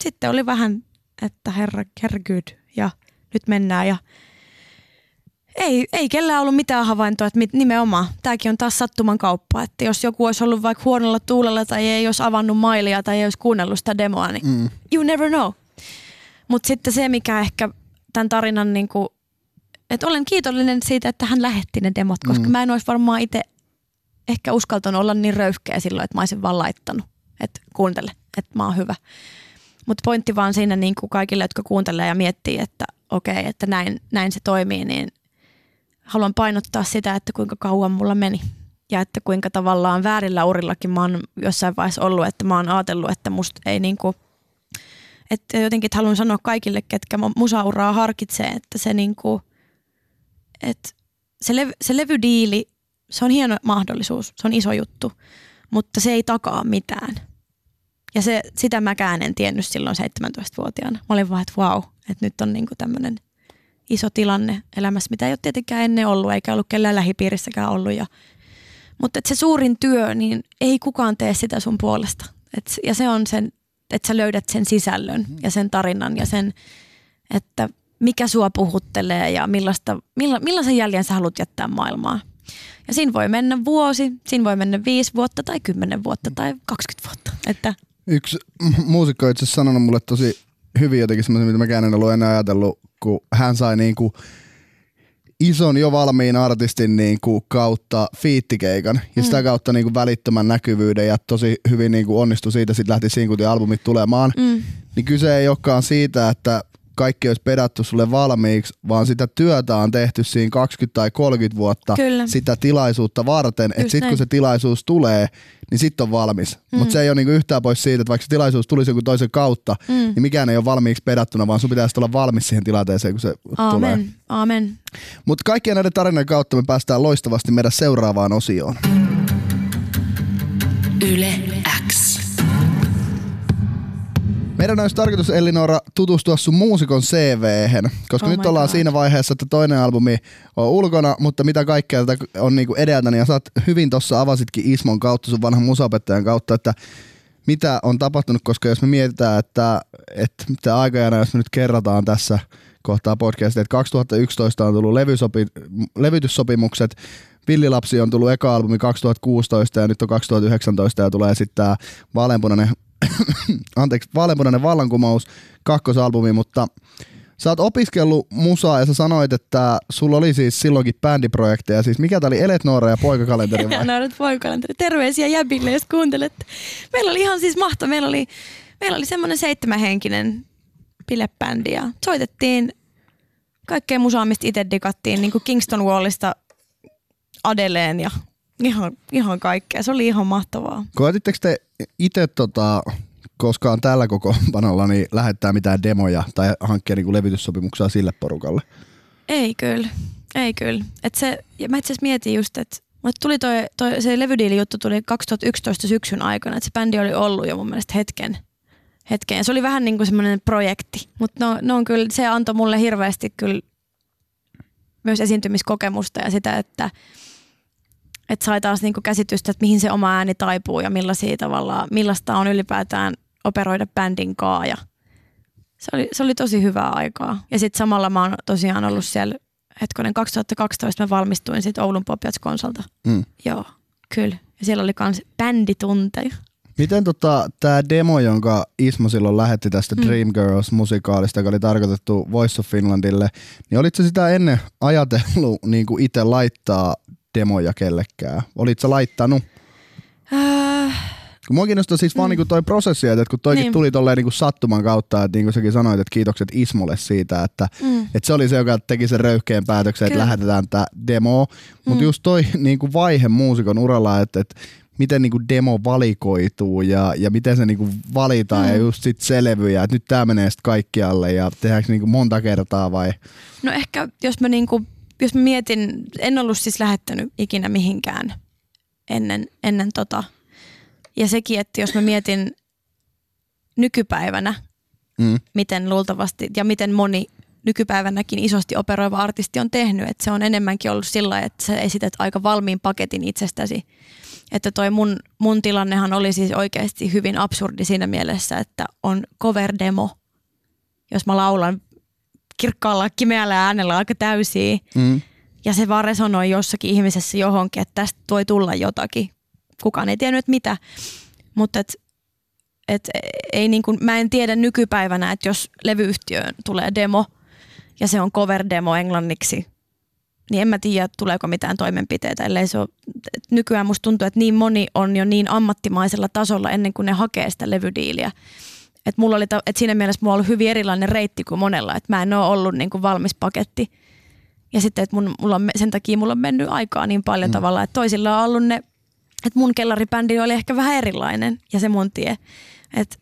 sitten oli vähän, että herra, herra good ja nyt mennään ja ei, ei kellään ollut mitään havaintoa, että mit- nimenomaan tämäkin on taas sattuman kauppa, että jos joku olisi ollut vaikka huonolla tuulella tai ei olisi avannut mailia tai ei olisi kuunnellut sitä demoa, niin Mm. you never know. Mutta sitten se, mikä ehkä tämän tarinan, niin kuin, että olen kiitollinen siitä, että hän lähetti ne demot, koska Mm. mä en olisi varmaan itse ehkä uskaltanut olla niin röyhkeä silloin, että mä olisin vaan laittanut, että kuuntele, että mä oon hyvä. Mutta pointti vaan siinä niin kuin kaikille, jotka kuuntelee ja miettii, että okei, että näin, näin se toimii, niin haluan painottaa sitä, että kuinka kauan mulla meni. Ja että kuinka tavallaan väärillä urillakin mä oon jossain vaiheessa ollut, että mä oon ajatellut, että musta ei niinku, että jotenkin että haluan sanoa kaikille, ketkä musauraa harkitsee, että se niinku, että se, lev- se levydiili, se on hieno mahdollisuus, se on iso juttu, mutta se ei takaa mitään. Ja se, sitä mäkään en tiennyt silloin 17-vuotiaana. Mä olin vaan, että vau, että nyt on niinku tämmöinen iso tilanne elämässä, mitä ei ole tietenkään ennen ollut, eikä ollut kellään lähipiirissäkään ollut. Ja, mutta se suurin työ, niin ei kukaan tee sitä sun puolesta. Et, ja se on sen, että sä löydät sen sisällön ja sen tarinan ja sen, että mikä sua puhuttelee ja millaista, milla, millaisen jäljen sä haluat jättää maailmaan. Ja siinä voi mennä vuosi, siinä voi mennä viisi vuotta tai kymmenen vuotta tai 20 vuotta. Että Yksi muusikko on itse asiassa sanonut mulle tosi hyvin jotenkin semmoisen, mitä mäkään en ollut enää ajatellut, kun hän sai niinku ison jo valmiin artistin niinku kautta fiittikeikan. Ja sitä kautta niinku välittömän näkyvyyden ja tosi hyvin niinku onnistui siitä, sitten lähti sinkutin albumit tulemaan. mm, Niin kyse ei olekaan siitä, että kaikki olisi pedattu sulle valmiiksi, vaan sitä työtä on tehty siinä 20 tai 30 vuotta Kyllä. sitä tilaisuutta varten, että sitten kun se tilaisuus tulee, niin sitten on valmis. Mm. Mutta se ei ole niinku yhtään pois siitä, että vaikka se tilaisuus tulisi joku toisen kautta, Mm. niin mikään ei ole valmiiksi pedattuna, vaan sun pitäisi olla valmis siihen tilanteeseen, kun se tulee. amen, amen. Mutta kaikkien näiden tarinoiden kautta me päästään loistavasti meidän seuraavaan osioon. Yle X. Meidän olisi tarkoitus, Elinora, tutustua sun muusikon CVhen, koska Oh nyt ollaan God. siinä vaiheessa, että toinen albumi on ulkona, mutta mitä kaikkea tätä on niinku edeltänyt, ja sä hyvin tuossa avasitkin Ismon kautta, sun vanhan musaopettajan kautta, että mitä on tapahtunut, koska jos me mietitään, että, että mitä aikajana, jos me nyt kerrataan tässä kohtaa podcastia, että 2011 on tullut levysopi, levytyssopimukset, Villilapsi on tullut eka albumi 2016 ja nyt on 2019 ja tulee sitten tää vaaleanpunainen anteeksi, vaaleanpunainen vallankumous kakkosalbumi, mutta sä oot opiskellut musaa ja sä sanoit, että sulla oli siis silloinkin bändiprojekteja. Siis mikä tää oli, Elet Noora ja poikakalenteri vai? Ja noudat poikalenteri. Terveisiä jäbille, jos kuuntelet. Meillä oli ihan siis mahto. Meillä oli, meillä oli semmoinen seitsemänhenkinen bilebändi ja soitettiin kaikkea musaa, mistä itse digattiin, niin kuin Kingston Wallista Adeleen ja ihan, ihan kaikkea. Se oli ihan mahtavaa. Koetitteko te itse tota, koskaan tällä koko panolla niin lähettää mitään demoja tai hankkia niin levytyssopimuksia sille porukalle? Ei kyllä, ei kyllä. Et se, mä itse asiassa mietin just, että tuli toi, toi, se levydiili juttu tuli 2011 syksyn aikana, että se bändi oli ollut jo mun mielestä hetken. hetken. Se oli vähän niin kuin semmoinen projekti, mutta no, no on kyllä, se antoi mulle hirveästi kyllä myös esiintymiskokemusta ja sitä, että, että sai taas niin kuin käsitystä, että mihin se oma ääni taipuu ja millaisia tavalla, millaista on ylipäätään operoida bändin kaa ja se oli, se oli tosi hyvää aikaa. Ja sitten samalla mä oon tosiaan ollut siellä hetkonen 2012 mä valmistuin sitten Oulun Popiats-konsolta. Mm. Joo, kyllä. Ja siellä oli myös bänditunteja. Miten tota, tämä demo, jonka Ismo silloin lähetti tästä Mm. Dreamgirls-musikaalista, joka oli tarkoitettu Voice of Finlandille, niin olitko sitä ennen ajatellut niin kuin itse laittaa demoja kellekään? Olitko laittanut? Äh, Kun mua kiinnostaa siis vaan Mm. niinku toi prosessi, että kun toikin Niin. tuli tolleen niinku sattuman kautta, että niin kuin säkin sanoit, että kiitokset Ismolle siitä, että, mm. että se oli se, joka teki sen röyhkeen päätöksen, että lähetetään tämä demo. Mutta Mm. just toi niinku vaihe muusikon uralla, että, että miten niinku demo valikoituu ja, ja miten se niinku valitaan Mm. ja just sit selvyjä, että nyt tämä menee sitten kaikkialle ja tehdäänkö niinku monta kertaa vai? No ehkä jos mä, niinku, jos mä mietin, en ollut siis lähettänyt ikinä mihinkään ennen, ennen tota. Ja sekin, että jos mä mietin nykypäivänä, Mm. miten luultavasti ja miten moni nykypäivänäkin isosti operoiva artisti on tehnyt. Että se on enemmänkin ollut sillä että sä esität aika valmiin paketin itsestäsi. Että toi mun, mun tilannehan oli siis oikeasti hyvin absurdi siinä mielessä, että on cover-demo, jos mä laulan kirkkaalla kimeällä äänellä aika täysiä Mm. ja se vaan resonoi jossakin ihmisessä johonkin, että tästä voi tulla jotakin. Kukaan ei tiennyt, mitä. Mutta et, et, ei niin kuin, mä en tiedä nykypäivänä, että jos levyyhtiöön tulee demo ja se on cover-demo englanniksi, niin en mä tiedä, tuleeko mitään toimenpiteitä, ellei se ole, nykyään musta tuntuu, että niin moni on jo niin ammattimaisella tasolla ennen kuin ne hakee sitä levydiiliä. Et mulla oli, ta- et siinä mielessä mulla on ollut hyvin erilainen reitti kuin monella, että mä en ole ollut niin kuin valmis paketti. Ja sitten, että mun, mulla on, sen takia mulla on mennyt aikaa niin paljon mm. tavallaan, että toisilla on ollut ne, että mun kellaribändi oli ehkä vähän erilainen ja se mun tie. Että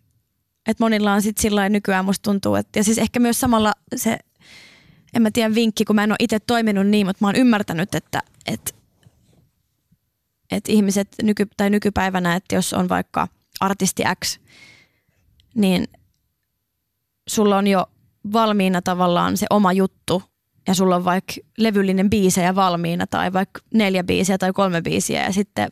et monilla on sitten sillä nykyään musta tuntuu, että ja siis ehkä myös samalla se, en mä tiedä vinkki, kun mä en ole itse toiminut niin, mutta mä oon ymmärtänyt, että, että, että ihmiset nyky, tai nykypäivänä, että jos on vaikka artisti X, niin sulla on jo valmiina tavallaan se oma juttu ja sulla on vaikka levyllinen biisejä valmiina tai vaikka neljä biisiä tai kolme biisiä ja sitten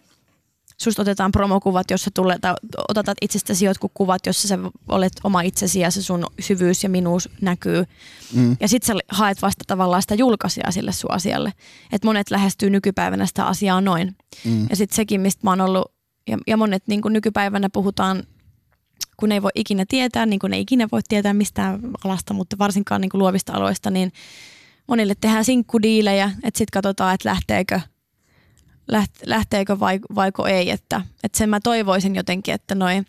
susta otetaan promokuvat, jossa tulee, tai otat itsestäsi jotkut kuvat, jossa sä olet oma itsesi ja se sun syvyys ja minuus näkyy. Mm. Ja sit sä haet vasta tavallaan sitä julkaisijaa sille sun asialle. Että monet lähestyy nykypäivänä sitä asiaa noin. Mm. Ja sitten sekin, mistä mä oon ollut, ja, ja monet niin nykypäivänä puhutaan, kun ei voi ikinä tietää, niin kuin ei ikinä voi tietää mistään alasta, mutta varsinkaan niin kuin luovista aloista, niin monille tehdään sinkkudiilejä, että sitten katsotaan, että lähteekö, läht- lähteekö vai, vaiko ei. Että, että sen mä toivoisin jotenkin, että noin,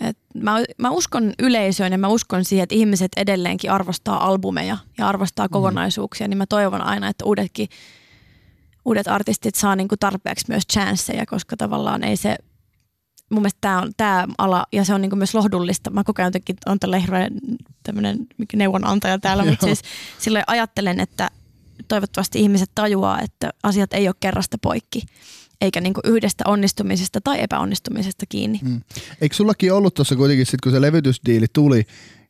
et mä, mä uskon yleisöön ja mä uskon siihen, että ihmiset edelleenkin arvostaa albumeja ja arvostaa kokonaisuuksia, niin mä toivon aina, että uudetkin uudet artistit saa niinku tarpeeksi myös chanceja, koska tavallaan ei se, mun mielestä tämä on tämä ala ja se on niinku myös lohdullista. Mä koko ajan jotenkin on tällä hirveän tämmöinen neuvonantaja täällä, mutta siis silloin ajattelen, että toivottavasti ihmiset tajuaa, että asiat ei ole kerrasta poikki, eikä niinku yhdestä onnistumisesta tai epäonnistumisesta kiinni. Mm. Eikö sullakin ollut tuossa kuitenkin sit, kun se levytysdiili tuli,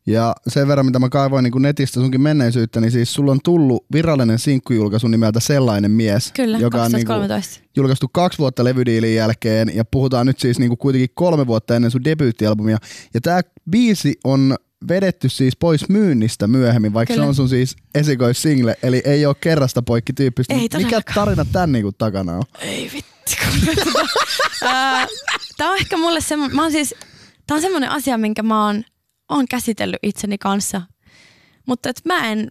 ja sen verran, mitä mä kaivoin niin netistä sunkin menneisyyttä, niin siis sulla on tullut virallinen sinkkujulkaisu nimeltä Sellainen mies, Kyllä, joka on niin kuin 2013. julkaistu kaksi vuotta levydiilin jälkeen, ja puhutaan nyt siis niin kuin kuitenkin kolme vuotta ennen sun debyyttialbumia. Ja tämä biisi on vedetty siis pois myynnistä myöhemmin, vaikka Kyllä. se on sun siis esikoissingle, eli ei ole kerrasta poikki tyyppistä. Ei Mikä tarina tän niinku takana on? Ei vitti. Tämä on ehkä mulle semmoinen, mä oon siis, tää on semmoinen asia, minkä mä oon, oon käsitellyt itseni kanssa. Mutta et mä en,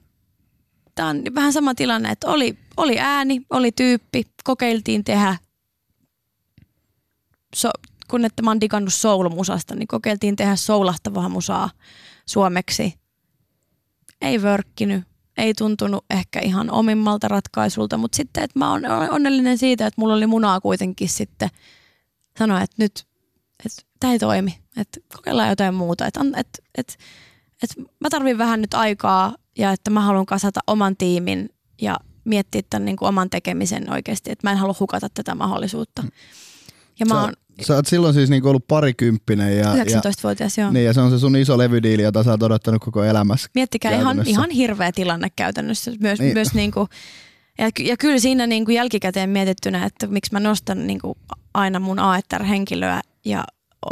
tää on vähän sama tilanne, että oli, oli ääni, oli tyyppi, kokeiltiin tehdä, so, kun että mä oon digannut soul-musasta, niin kokeiltiin tehdä soulahtavaa musaa suomeksi. Ei vörkkinyt, ei tuntunut ehkä ihan omimmalta ratkaisulta, mutta sitten, että mä olen onnellinen siitä, että mulla oli munaa kuitenkin sitten sanoa, että nyt, että tämä ei toimi, että kokeillaan jotain muuta, että, että, että, että mä tarvin vähän nyt aikaa ja että mä haluan kasata oman tiimin ja miettiä tämän niin kuin oman tekemisen oikeasti, että mä en halua hukata tätä mahdollisuutta. Ja mä Sä, oon sä oot silloin siis niinku ollut parikymppinen ja, ja, 19-vuotias, joo. niin, ja se on se sun iso levydiili, jota sä oot odottanut koko elämässä. Miettikää ihan, ihan hirveä tilanne käytännössä. Myös, Niin. niin. myös niinku, ja, ja kyllä siinä niinku jälkikäteen mietittynä, että miksi mä nostan niinku aina mun AETR-henkilöä ja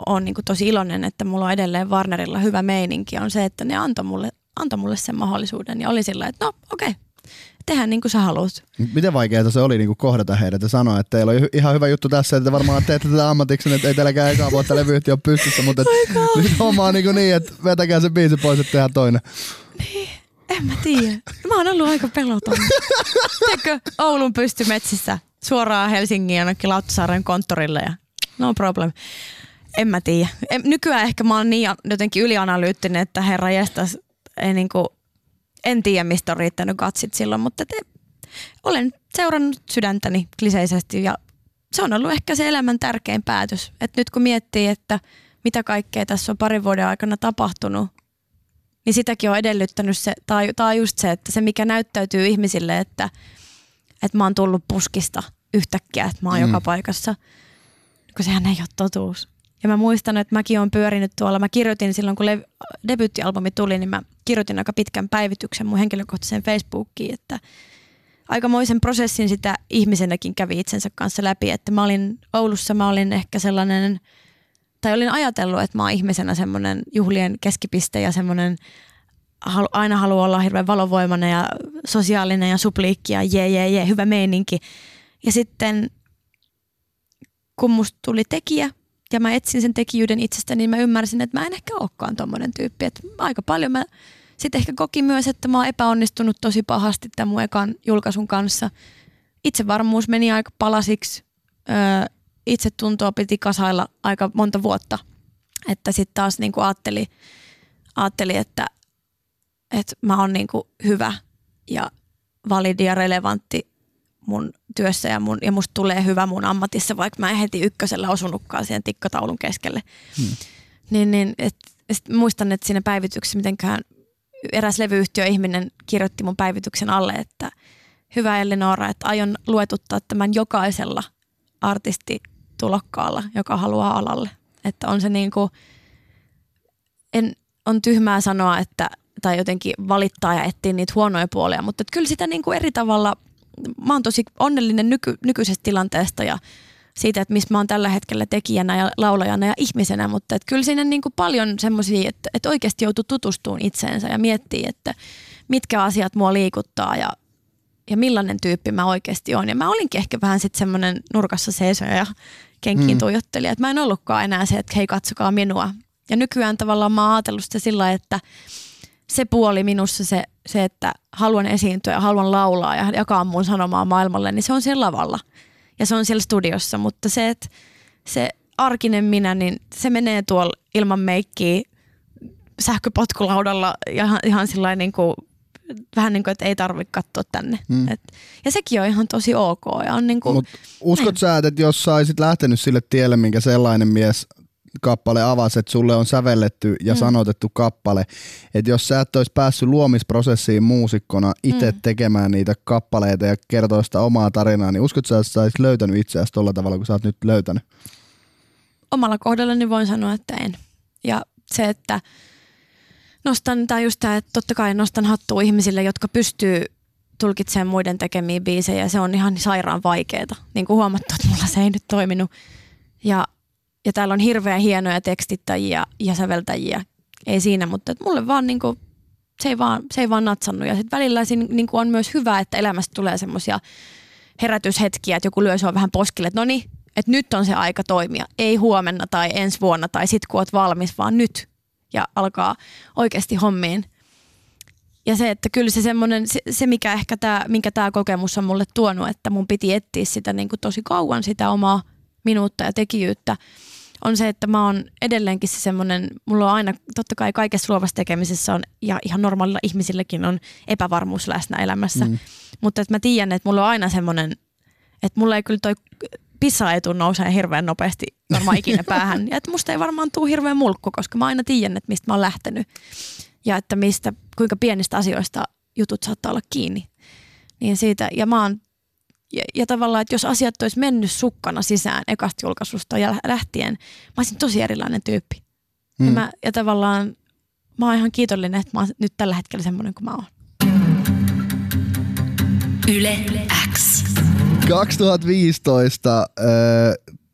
on niinku tosi iloinen, että mulla on edelleen Warnerilla hyvä meininki, on se, että ne antoi mulle, antoi mulle sen mahdollisuuden ja oli sillä, että no okei, okay. tehdä niin kuin sä haluat. Miten vaikeaa se oli niinku kohdata heidät ja sanoa, että teillä on ihan hyvä juttu tässä, että varmaan teette tätä ammatiksi, että ei teilläkään ekaa vuotta levyyhtiö pystyssä, mutta et, nyt homma on niinku niin, että vetäkää se biisi pois, että tehdään toinen. En mä tiedä. Mä oon ollut aika peloton. Tiedätkö, Oulun pystymetsissä suoraan Helsingin jonnekin Lauttasaaren konttorille ja no problem. En mä tiedä. Nykyään ehkä mä oon niin jotenkin ylianalyyttinen, että herra jestas, ei niinku, en tiedä mistä on riittänyt katsit silloin, mutta te, olen seurannut sydäntäni kliseisesti ja se on ollut ehkä se elämän tärkein päätös. Et nyt kun miettii, että mitä kaikkea tässä on parin vuoden aikana tapahtunut, niin sitäkin on edellyttänyt se, tai, tai just se, että se mikä näyttäytyy ihmisille, että, että mä oon tullut puskista yhtäkkiä, että mä oon mm. joka paikassa, kun sehän ei ole totuus. Ja mä muistan, että mäkin oon pyörinyt tuolla, mä kirjoitin silloin, kun lev- debyyttialbumi tuli, niin mä kirjoitin aika pitkän päivityksen mun henkilökohtaiseen Facebookiin, että aikamoisen prosessin sitä ihmisenäkin kävi itsensä kanssa läpi, että mä olin Oulussa, mä olin ehkä sellainen, tai olin ajatellut, että mä oon ihmisenä semmoinen juhlien keskipiste ja semmoinen aina haluaa olla hirveän valovoimainen ja sosiaalinen ja supliikki ja jee, jee, jee, hyvä meininki. Ja sitten kun musta tuli tekijä ja mä etsin sen tekijyyden itsestä, niin mä ymmärsin, että mä en ehkä olekaan tommonen tyyppi. Että aika paljon mä sitten ehkä kokin myös, että mä oon epäonnistunut tosi pahasti tämän mun ekan julkaisun kanssa. Itsevarmuus meni aika palasiksi. Öö, itsetuntoa piti kasailla aika monta vuotta. Että sitten taas niinku ajatteli, ajatteli, että, että mä oon niinku hyvä ja validi ja relevantti mun työssä ja, mun, ja musta tulee hyvä mun ammatissa, vaikka mä en heti ykkösellä osunutkaan siihen tikkataulun keskelle. Hmm. Niin, niin et, et muistan, että siinä päivityksessä mitenkään eräs levyyhtiö ihminen kirjoitti mun päivityksen alle, että hyvä Elinora, että aion luetuttaa tämän jokaisella artistitulokkaalla, joka haluaa alalle. Että on se niin kuin, en, on tyhmää sanoa, että tai jotenkin valittaa ja etsiä niitä huonoja puolia, mutta kyllä sitä niin kuin eri tavalla, mä oon tosi onnellinen nyky, nykyisestä tilanteesta ja siitä, että missä mä oon tällä hetkellä tekijänä ja laulajana ja ihmisenä, mutta että kyllä siinä niin kuin paljon semmoisia, että, että oikeasti joutuu tutustumaan itseensä ja miettii, että mitkä asiat mua liikuttaa ja, ja millainen tyyppi mä oikeasti on. Ja mä olinkin ehkä vähän sitten semmoinen nurkassa seisoja ja kenkiin mm. tuijottelija, että mä en ollutkaan enää se, että hei katsokaa minua. Ja nykyään tavallaan mä oon ajatellut sitä sillä että se puoli minussa, se, se, että haluan esiintyä ja haluan laulaa ja jakaa mun sanomaa maailmalle, niin se on siellä lavalla – ja se on siellä studiossa, mutta se, että se arkinen minä, niin se menee tuolla ilman meikkiä sähköpotkulaudalla ja ihan, ihan sillä niin kuin, vähän niin kuin, että ei tarvitse katsoa tänne. Mm. Et, ja sekin on ihan tosi ok. Ja on niin kuin, Mut uskot niin. sä, että jos sä olisit lähtenyt sille tielle, minkä sellainen mies kappale avasi, että sulle on sävelletty ja mm. sanotettu kappale. Että jos sä et olisi päässyt luomisprosessiin muusikkona itse mm. tekemään niitä kappaleita ja kertoa sitä omaa tarinaa, niin uskot sä, että sä olisit löytänyt itseäsi tuolla tavalla, kun sä oot nyt löytänyt? Omalla kohdallani voin sanoa, että en. Ja se, että nostan, tai just tämä, että totta kai nostan hattua ihmisille, jotka pystyy tulkitsemaan muiden tekemiä biisejä se on ihan sairaan vaikeeta. Niin kuin huomattu, että mulla se ei nyt toiminut. Ja ja täällä on hirveän hienoja tekstittäjiä ja säveltäjiä. Ei siinä, mutta et mulle vaan niinku, se ei vaan, se ei vaan natsannut. Ja sitten välillä siinä niinku on myös hyvä, että elämästä tulee semmoisia herätyshetkiä, että joku lyö sua vähän poskille, että no niin, että nyt on se aika toimia. Ei huomenna tai ensi vuonna tai sit kun oot valmis, vaan nyt. Ja alkaa oikeasti hommiin. Ja se, että kyllä se semmoinen, se, se mikä ehkä tämä, minkä tämä kokemus on mulle tuonut, että mun piti etsiä sitä niin tosi kauan sitä omaa minuutta ja tekijyyttä on se, että mä oon edelleenkin se semmoinen, mulla on aina, totta kai kaikessa luovassa tekemisessä on, ja ihan normaalilla ihmisillekin on epävarmuus läsnä elämässä. Mm. Mutta että mä tiedän, että mulla on aina semmoinen, että mulla ei kyllä toi pissaetu nousee hirveän nopeasti varmaan ikinä päähän. Ja että musta ei varmaan tule hirveän mulkku, koska mä aina tiedän, että mistä mä oon lähtenyt. Ja että mistä, kuinka pienistä asioista jutut saattaa olla kiinni. Niin siitä, ja mä oon ja, ja tavallaan, että jos asiat olisi mennyt sukkana sisään ekasta julkaisusta ja lähtien, mä olisin tosi erilainen tyyppi. Mm. Ja, mä, ja tavallaan mä oon ihan kiitollinen, että mä oon nyt tällä hetkellä semmoinen kuin mä oon. Yle X. 2015 äh,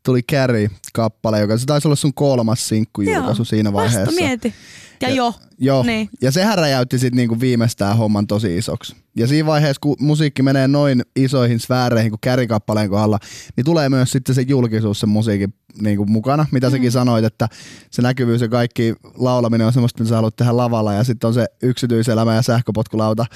tuli Carrie-kappale, joka se taisi olla sun kolmas sinkkujulkaisu siinä vaiheessa. Vasta mieti. Ja, ja jo. Joo, Niin. ja sehän räjäytti sitten niinku viimeistään homman tosi isoksi. Ja siinä vaiheessa, kun musiikki menee noin isoihin sfääreihin kuin kärikappaleen kohdalla, niin tulee myös sitten se julkisuus sen musiikin niinku mukana. Mitä mm. säkin sanoit, että se näkyvyys ja kaikki laulaminen on semmoista, mitä sä haluat tehdä lavalla. Ja sitten on se yksityiselämä ja sähköpotkulauta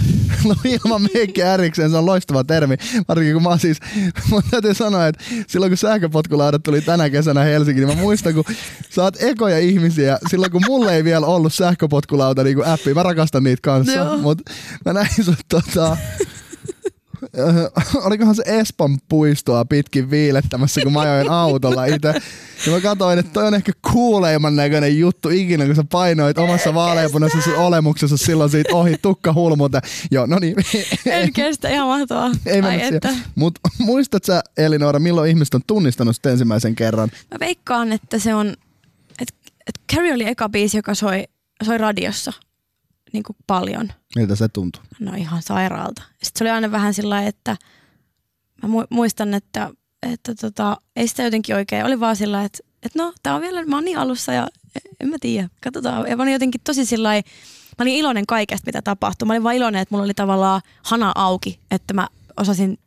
no, ilman meikkiä erikseen. Se on loistava termi. Varsinkin kun mä siis, mun täytyy sanoa, että silloin kun sähköpotkulaudat tuli tänä kesänä Helsinkiin, niin mä muistan, kun sä oot ekoja ihmisiä. Silloin kun mulle ei vielä ollut sähköpotkulauta niin kuin appi, mä rakastan niitä kanssa. Joo. Mutta mä näin sut tota, Öö, olikohan se Espan puistoa pitkin viilettämässä, kun mä ajoin autolla itse. Ja mä katsoin, että toi on ehkä kuuleimman näköinen juttu ikinä, kun sä painoit omassa vaaleanpunaisessa olemuksessa silloin siitä ohi tukka hulmuta. Joo, no niin. En kestä, ihan mahtavaa. Ei Ai mennä että. siihen. Mut muistat sä, Elinora, milloin ihmiset on tunnistanut sitä ensimmäisen kerran? Mä veikkaan, että se on, että et Carrie oli eka biisi, joka soi, soi radiossa niin kuin paljon. Miltä se tuntuu? No ihan sairaalta. Sitten se oli aina vähän sillä että mä mu- muistan, että, että tota, ei sitä jotenkin oikein, oli vaan sillä että, että no tää on vielä, mä oon niin alussa ja en mä tiedä, katsotaan. Ja mä olin jotenkin tosi sillä mä olin iloinen kaikesta, mitä tapahtui. Mä olin vaan iloinen, että mulla oli tavallaan hana auki, että mä osasin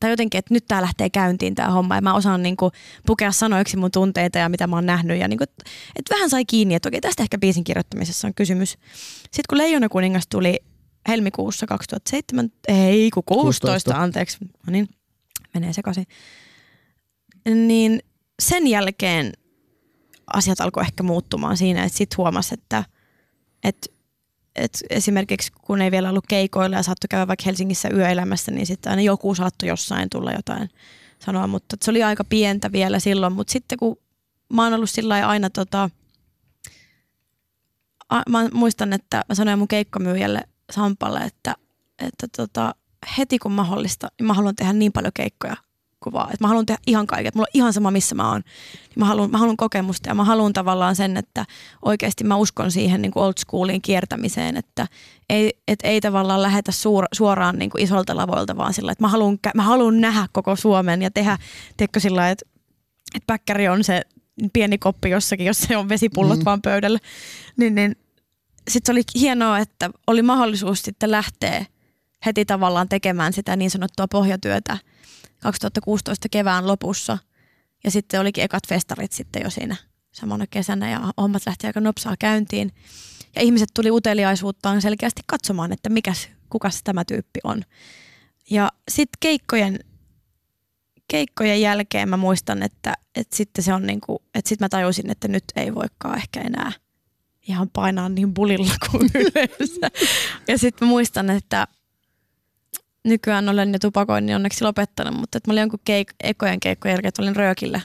tai jotenkin, että nyt tämä lähtee käyntiin tämä homma ja mä osaan niinku pukea sanoiksi mun tunteita ja mitä mä oon nähnyt ja niinku, että vähän sai kiinni, että okei tästä ehkä biisin kirjoittamisessa on kysymys. Sitten kun Leijona kuningas tuli helmikuussa 2007, ei kun 16, 16. anteeksi, no niin, menee sekaisin, niin sen jälkeen asiat alkoi ehkä muuttumaan siinä, että sitten huomasi, että, että et esimerkiksi kun ei vielä ollut keikoilla ja saattoi käydä vaikka Helsingissä yöelämässä, niin sitten aina joku saattoi jossain tulla jotain sanoa, mutta se oli aika pientä vielä silloin, mutta sitten kun mä oon ollut sillä aina tota, a, mä muistan, että mä sanoin mun keikkamyyjälle Sampalle, että, että tota, heti kun mahdollista, niin mä haluan tehdä niin paljon keikkoja vaan. Että mä haluan tehdä ihan kaiken, että mulla on ihan sama missä mä oon. Niin mä, haluan, mä haluan kokemusta ja mä haluan tavallaan sen, että oikeasti mä uskon siihen niin kuin old schoolin kiertämiseen, että ei, et ei tavallaan lähetä suor, suoraan niin kuin isolta lavoilta, vaan sillä, että mä haluan, mä haluan nähdä koko Suomen ja tehdä, tiedätkö sillä että, että päkkäri on se pieni koppi jossakin, jos se on vesipullot mm. vaan pöydällä. Niin, niin sitten se oli hienoa, että oli mahdollisuus sitten lähteä heti tavallaan tekemään sitä niin sanottua pohjatyötä 2016 kevään lopussa. Ja sitten olikin ekat festarit sitten jo siinä samana kesänä ja hommat lähti aika nopsaa käyntiin. Ja ihmiset tuli uteliaisuuttaan selkeästi katsomaan, että mikäs, kukas tämä tyyppi on. Ja sitten keikkojen, keikkojen jälkeen mä muistan, että, että sitten se on niinku, että sitten mä tajusin, että nyt ei voikaan ehkä enää ihan painaa niin bulilla kuin yleensä. ja sitten mä muistan, että nykyään olen jo tupakoinnin onneksi lopettanut, mutta että mä olin jonkun keik- ekojen keikkojen jälkeen, että olin röökillä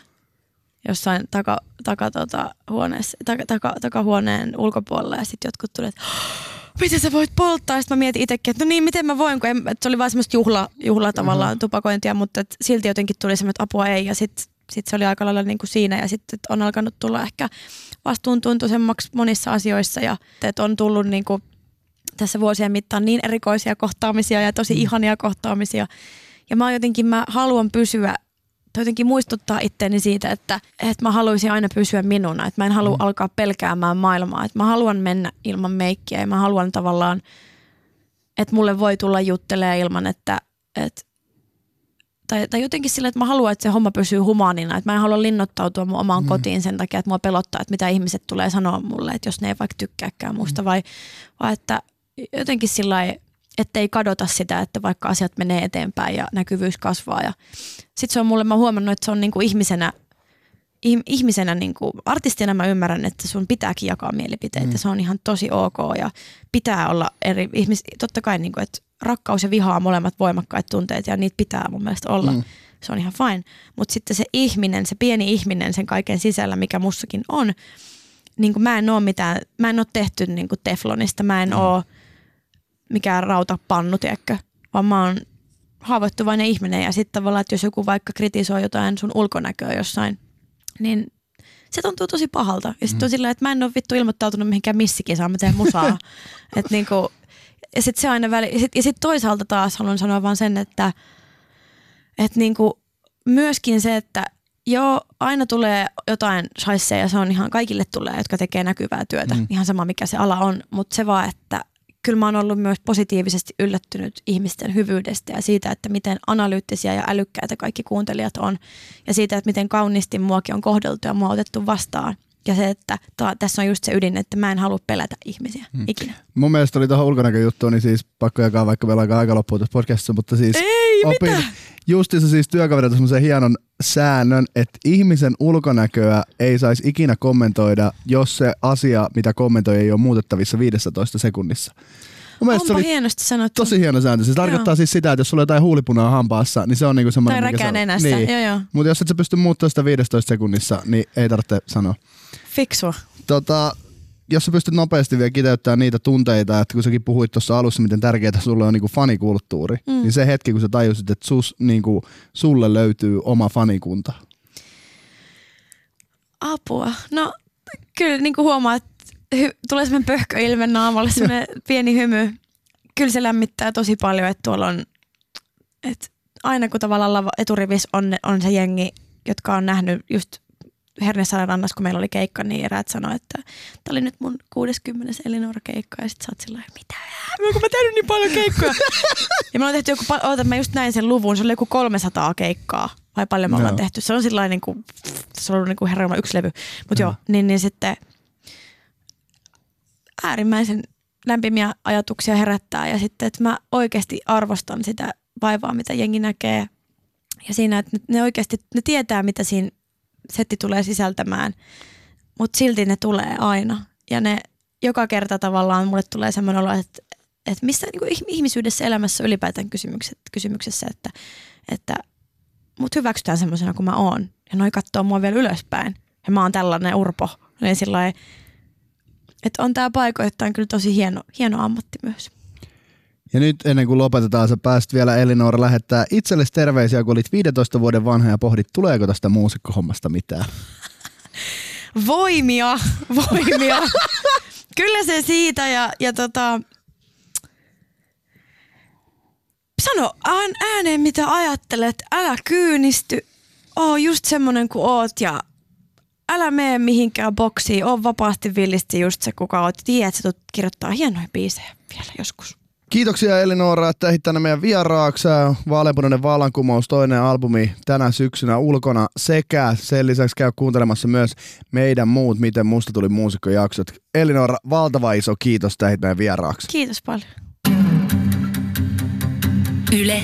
jossain taka, taka, tota, huoneessa, taka, taka, takahuoneen ulkopuolella ja sitten jotkut tulivat, että miten sä voit polttaa? Sitten mä mietin itsekin, että no niin, miten mä voin, kun en, että se oli vaan semmoista juhla, juhla tavallaan mm-hmm. tupakointia, mutta että silti jotenkin tuli semmoinen, että apua ei ja sitten sit se oli aika lailla niin kuin siinä ja sitten on alkanut tulla ehkä vastuuntuntoisemmaksi monissa asioissa ja että on tullut niin kuin tässä vuosien mittaan niin erikoisia kohtaamisia ja tosi ihania kohtaamisia. Ja mä jotenkin, mä haluan pysyä, tai jotenkin muistuttaa itteeni siitä, että, että mä haluaisin aina pysyä minuna. Että mä en halua mm. alkaa pelkäämään maailmaa. Että mä haluan mennä ilman meikkiä ja mä haluan tavallaan, että mulle voi tulla juttelee ilman, että, että tai, tai jotenkin sillä, että mä haluan, että se homma pysyy humaanina. Että mä en halua linnoittautua mun omaan mm. kotiin sen takia, että mua pelottaa, että mitä ihmiset tulee sanoa mulle, että jos ne ei vaikka tykkääkään musta, mm. vai, vai että jotenkin sillä lailla, ettei kadota sitä, että vaikka asiat menee eteenpäin ja näkyvyys kasvaa. Ja sitten se on mulle, mä huomannut, että se on niinku ihmisenä, ihm- ihmisenä niinku, artistina mä ymmärrän, että sun pitääkin jakaa mielipiteitä. Mm. Se on ihan tosi ok ja pitää olla eri ihmis, totta kai niinku, että rakkaus ja viha on molemmat voimakkaat tunteet ja niitä pitää mun mielestä olla. Mm. Se on ihan fine. Mutta sitten se ihminen, se pieni ihminen sen kaiken sisällä, mikä mussakin on, niin kuin mä en oo mitään, mä en oo tehty niin kuin teflonista, mä en mm. oo mikään rautapannu, tiedätkö, vaan mä oon haavoittuvainen ihminen ja sitten tavallaan, että jos joku vaikka kritisoi jotain sun ulkonäköä jossain, niin se tuntuu tosi pahalta. Ja sitten on sillä, että mä en ole vittu ilmoittautunut mihinkään missikisaan, mä teen musaa. Et niinku, ja sitten se aina väli, ja sitten sit toisaalta taas haluan sanoa vaan sen, että et niinku, myöskin se, että joo, aina tulee jotain shaisseja ja se on ihan kaikille tulee, jotka tekee näkyvää työtä. Mm. Ihan sama mikä se ala on, mutta se vaan, että kyllä mä oon ollut myös positiivisesti yllättynyt ihmisten hyvyydestä ja siitä, että miten analyyttisiä ja älykkäitä kaikki kuuntelijat on ja siitä, että miten kauniisti muakin on kohdeltu ja mua otettu vastaan. Ja se, että ta, tässä on just se ydin, että mä en halua pelätä ihmisiä hmm. ikinä. Mun mielestä oli tuohon ulkonäköjuttuun, niin siis pakko jakaa, vaikka meillä on aika loppuun tässä podcastissa, mutta siis Ei, opin mitä? justiinsa siis työkaverilta semmoisen hienon säännön, että ihmisen ulkonäköä ei saisi ikinä kommentoida, jos se asia, mitä kommentoi, ei ole muutettavissa 15 sekunnissa. Onpa se oli hienosti sanottu. Tosi hieno sääntö. Se tarkoittaa joo. siis sitä, että jos sulla on jotain huulipunaa hampaassa, niin se on niinku semmoinen... Tai räkää nenässä, niin. joo joo. Mutta jos et sä pysty muuttamaan sitä 15 sekunnissa, niin ei tarvitse sanoa. Fiksua. Tota, jos sä pystyt nopeasti vielä kiteyttämään niitä tunteita, että kun säkin puhuit tuossa alussa, miten tärkeää sulle on niinku fanikulttuuri, mm. niin se hetki, kun sä tajusit, että sus, niinku, sulle löytyy oma fanikunta. Apua. No kyllä niin kuin huomaa, että hy- tulee semmoinen pöhköilme naamalle, semmoinen pieni hymy. Kyllä se lämmittää tosi paljon, että tuolla on, että aina kun tavallaan eturivis on, on se jengi, jotka on nähnyt just Hernesaaren rannassa, kun meillä oli keikka, niin eräät sanoi, että tämä oli nyt mun 60. Elinora keikka. Ja sitten sä oot sillä mitä? Mä tehnyt niin paljon keikkoja? ja me ollaan tehty joku, oota, mä just näin sen luvun, se oli joku 300 keikkaa. Vai paljon me ollaan no. tehty. Se on sellainen, niin kuin, se on ollut niin kuin herra yksi levy. Mutta no. joo, niin, niin sitten äärimmäisen lämpimiä ajatuksia herättää. Ja sitten, että mä oikeasti arvostan sitä vaivaa, mitä jengi näkee. Ja siinä, että ne oikeasti, ne tietää, mitä siinä setti tulee sisältämään, mutta silti ne tulee aina. Ja ne joka kerta tavallaan mulle tulee semmoinen olo, että, että missä niin ihmisyydessä elämässä ylipäätään kysymykset, kysymyksessä, että, että mut hyväksytään semmoisena kuin mä oon. Ja noi katsoo mua vielä ylöspäin. Ja mä oon tällainen urpo. Niin sillä että on tämä paikoittain kyllä tosi hieno, hieno ammatti myös. Ja nyt ennen kuin lopetetaan, sä pääst vielä Elinora lähettää itsellesi terveisiä, kun olit 15 vuoden vanha ja pohdit, tuleeko tästä muusikkohommasta mitään. Voimia, voimia. Kyllä se siitä ja, ja tota, sano ääneen mitä ajattelet, älä kyynisty, oo just semmonen kuin oot ja älä mene mihinkään boksiin, on vapaasti villisti just se, kuka oot. Tiedät, sä kirjoittaa hienoja biisejä vielä joskus. Kiitoksia Elinora, että ehit tänne meidän vieraaksi. Vaaleanpunainen vallankumous, toinen albumi tänä syksynä ulkona sekä sen lisäksi käy kuuntelemassa myös meidän muut Miten musta tuli muusikkojaksot. Elinora, valtava iso kiitos, että ehit meidän vieraaksi. Kiitos paljon. Yle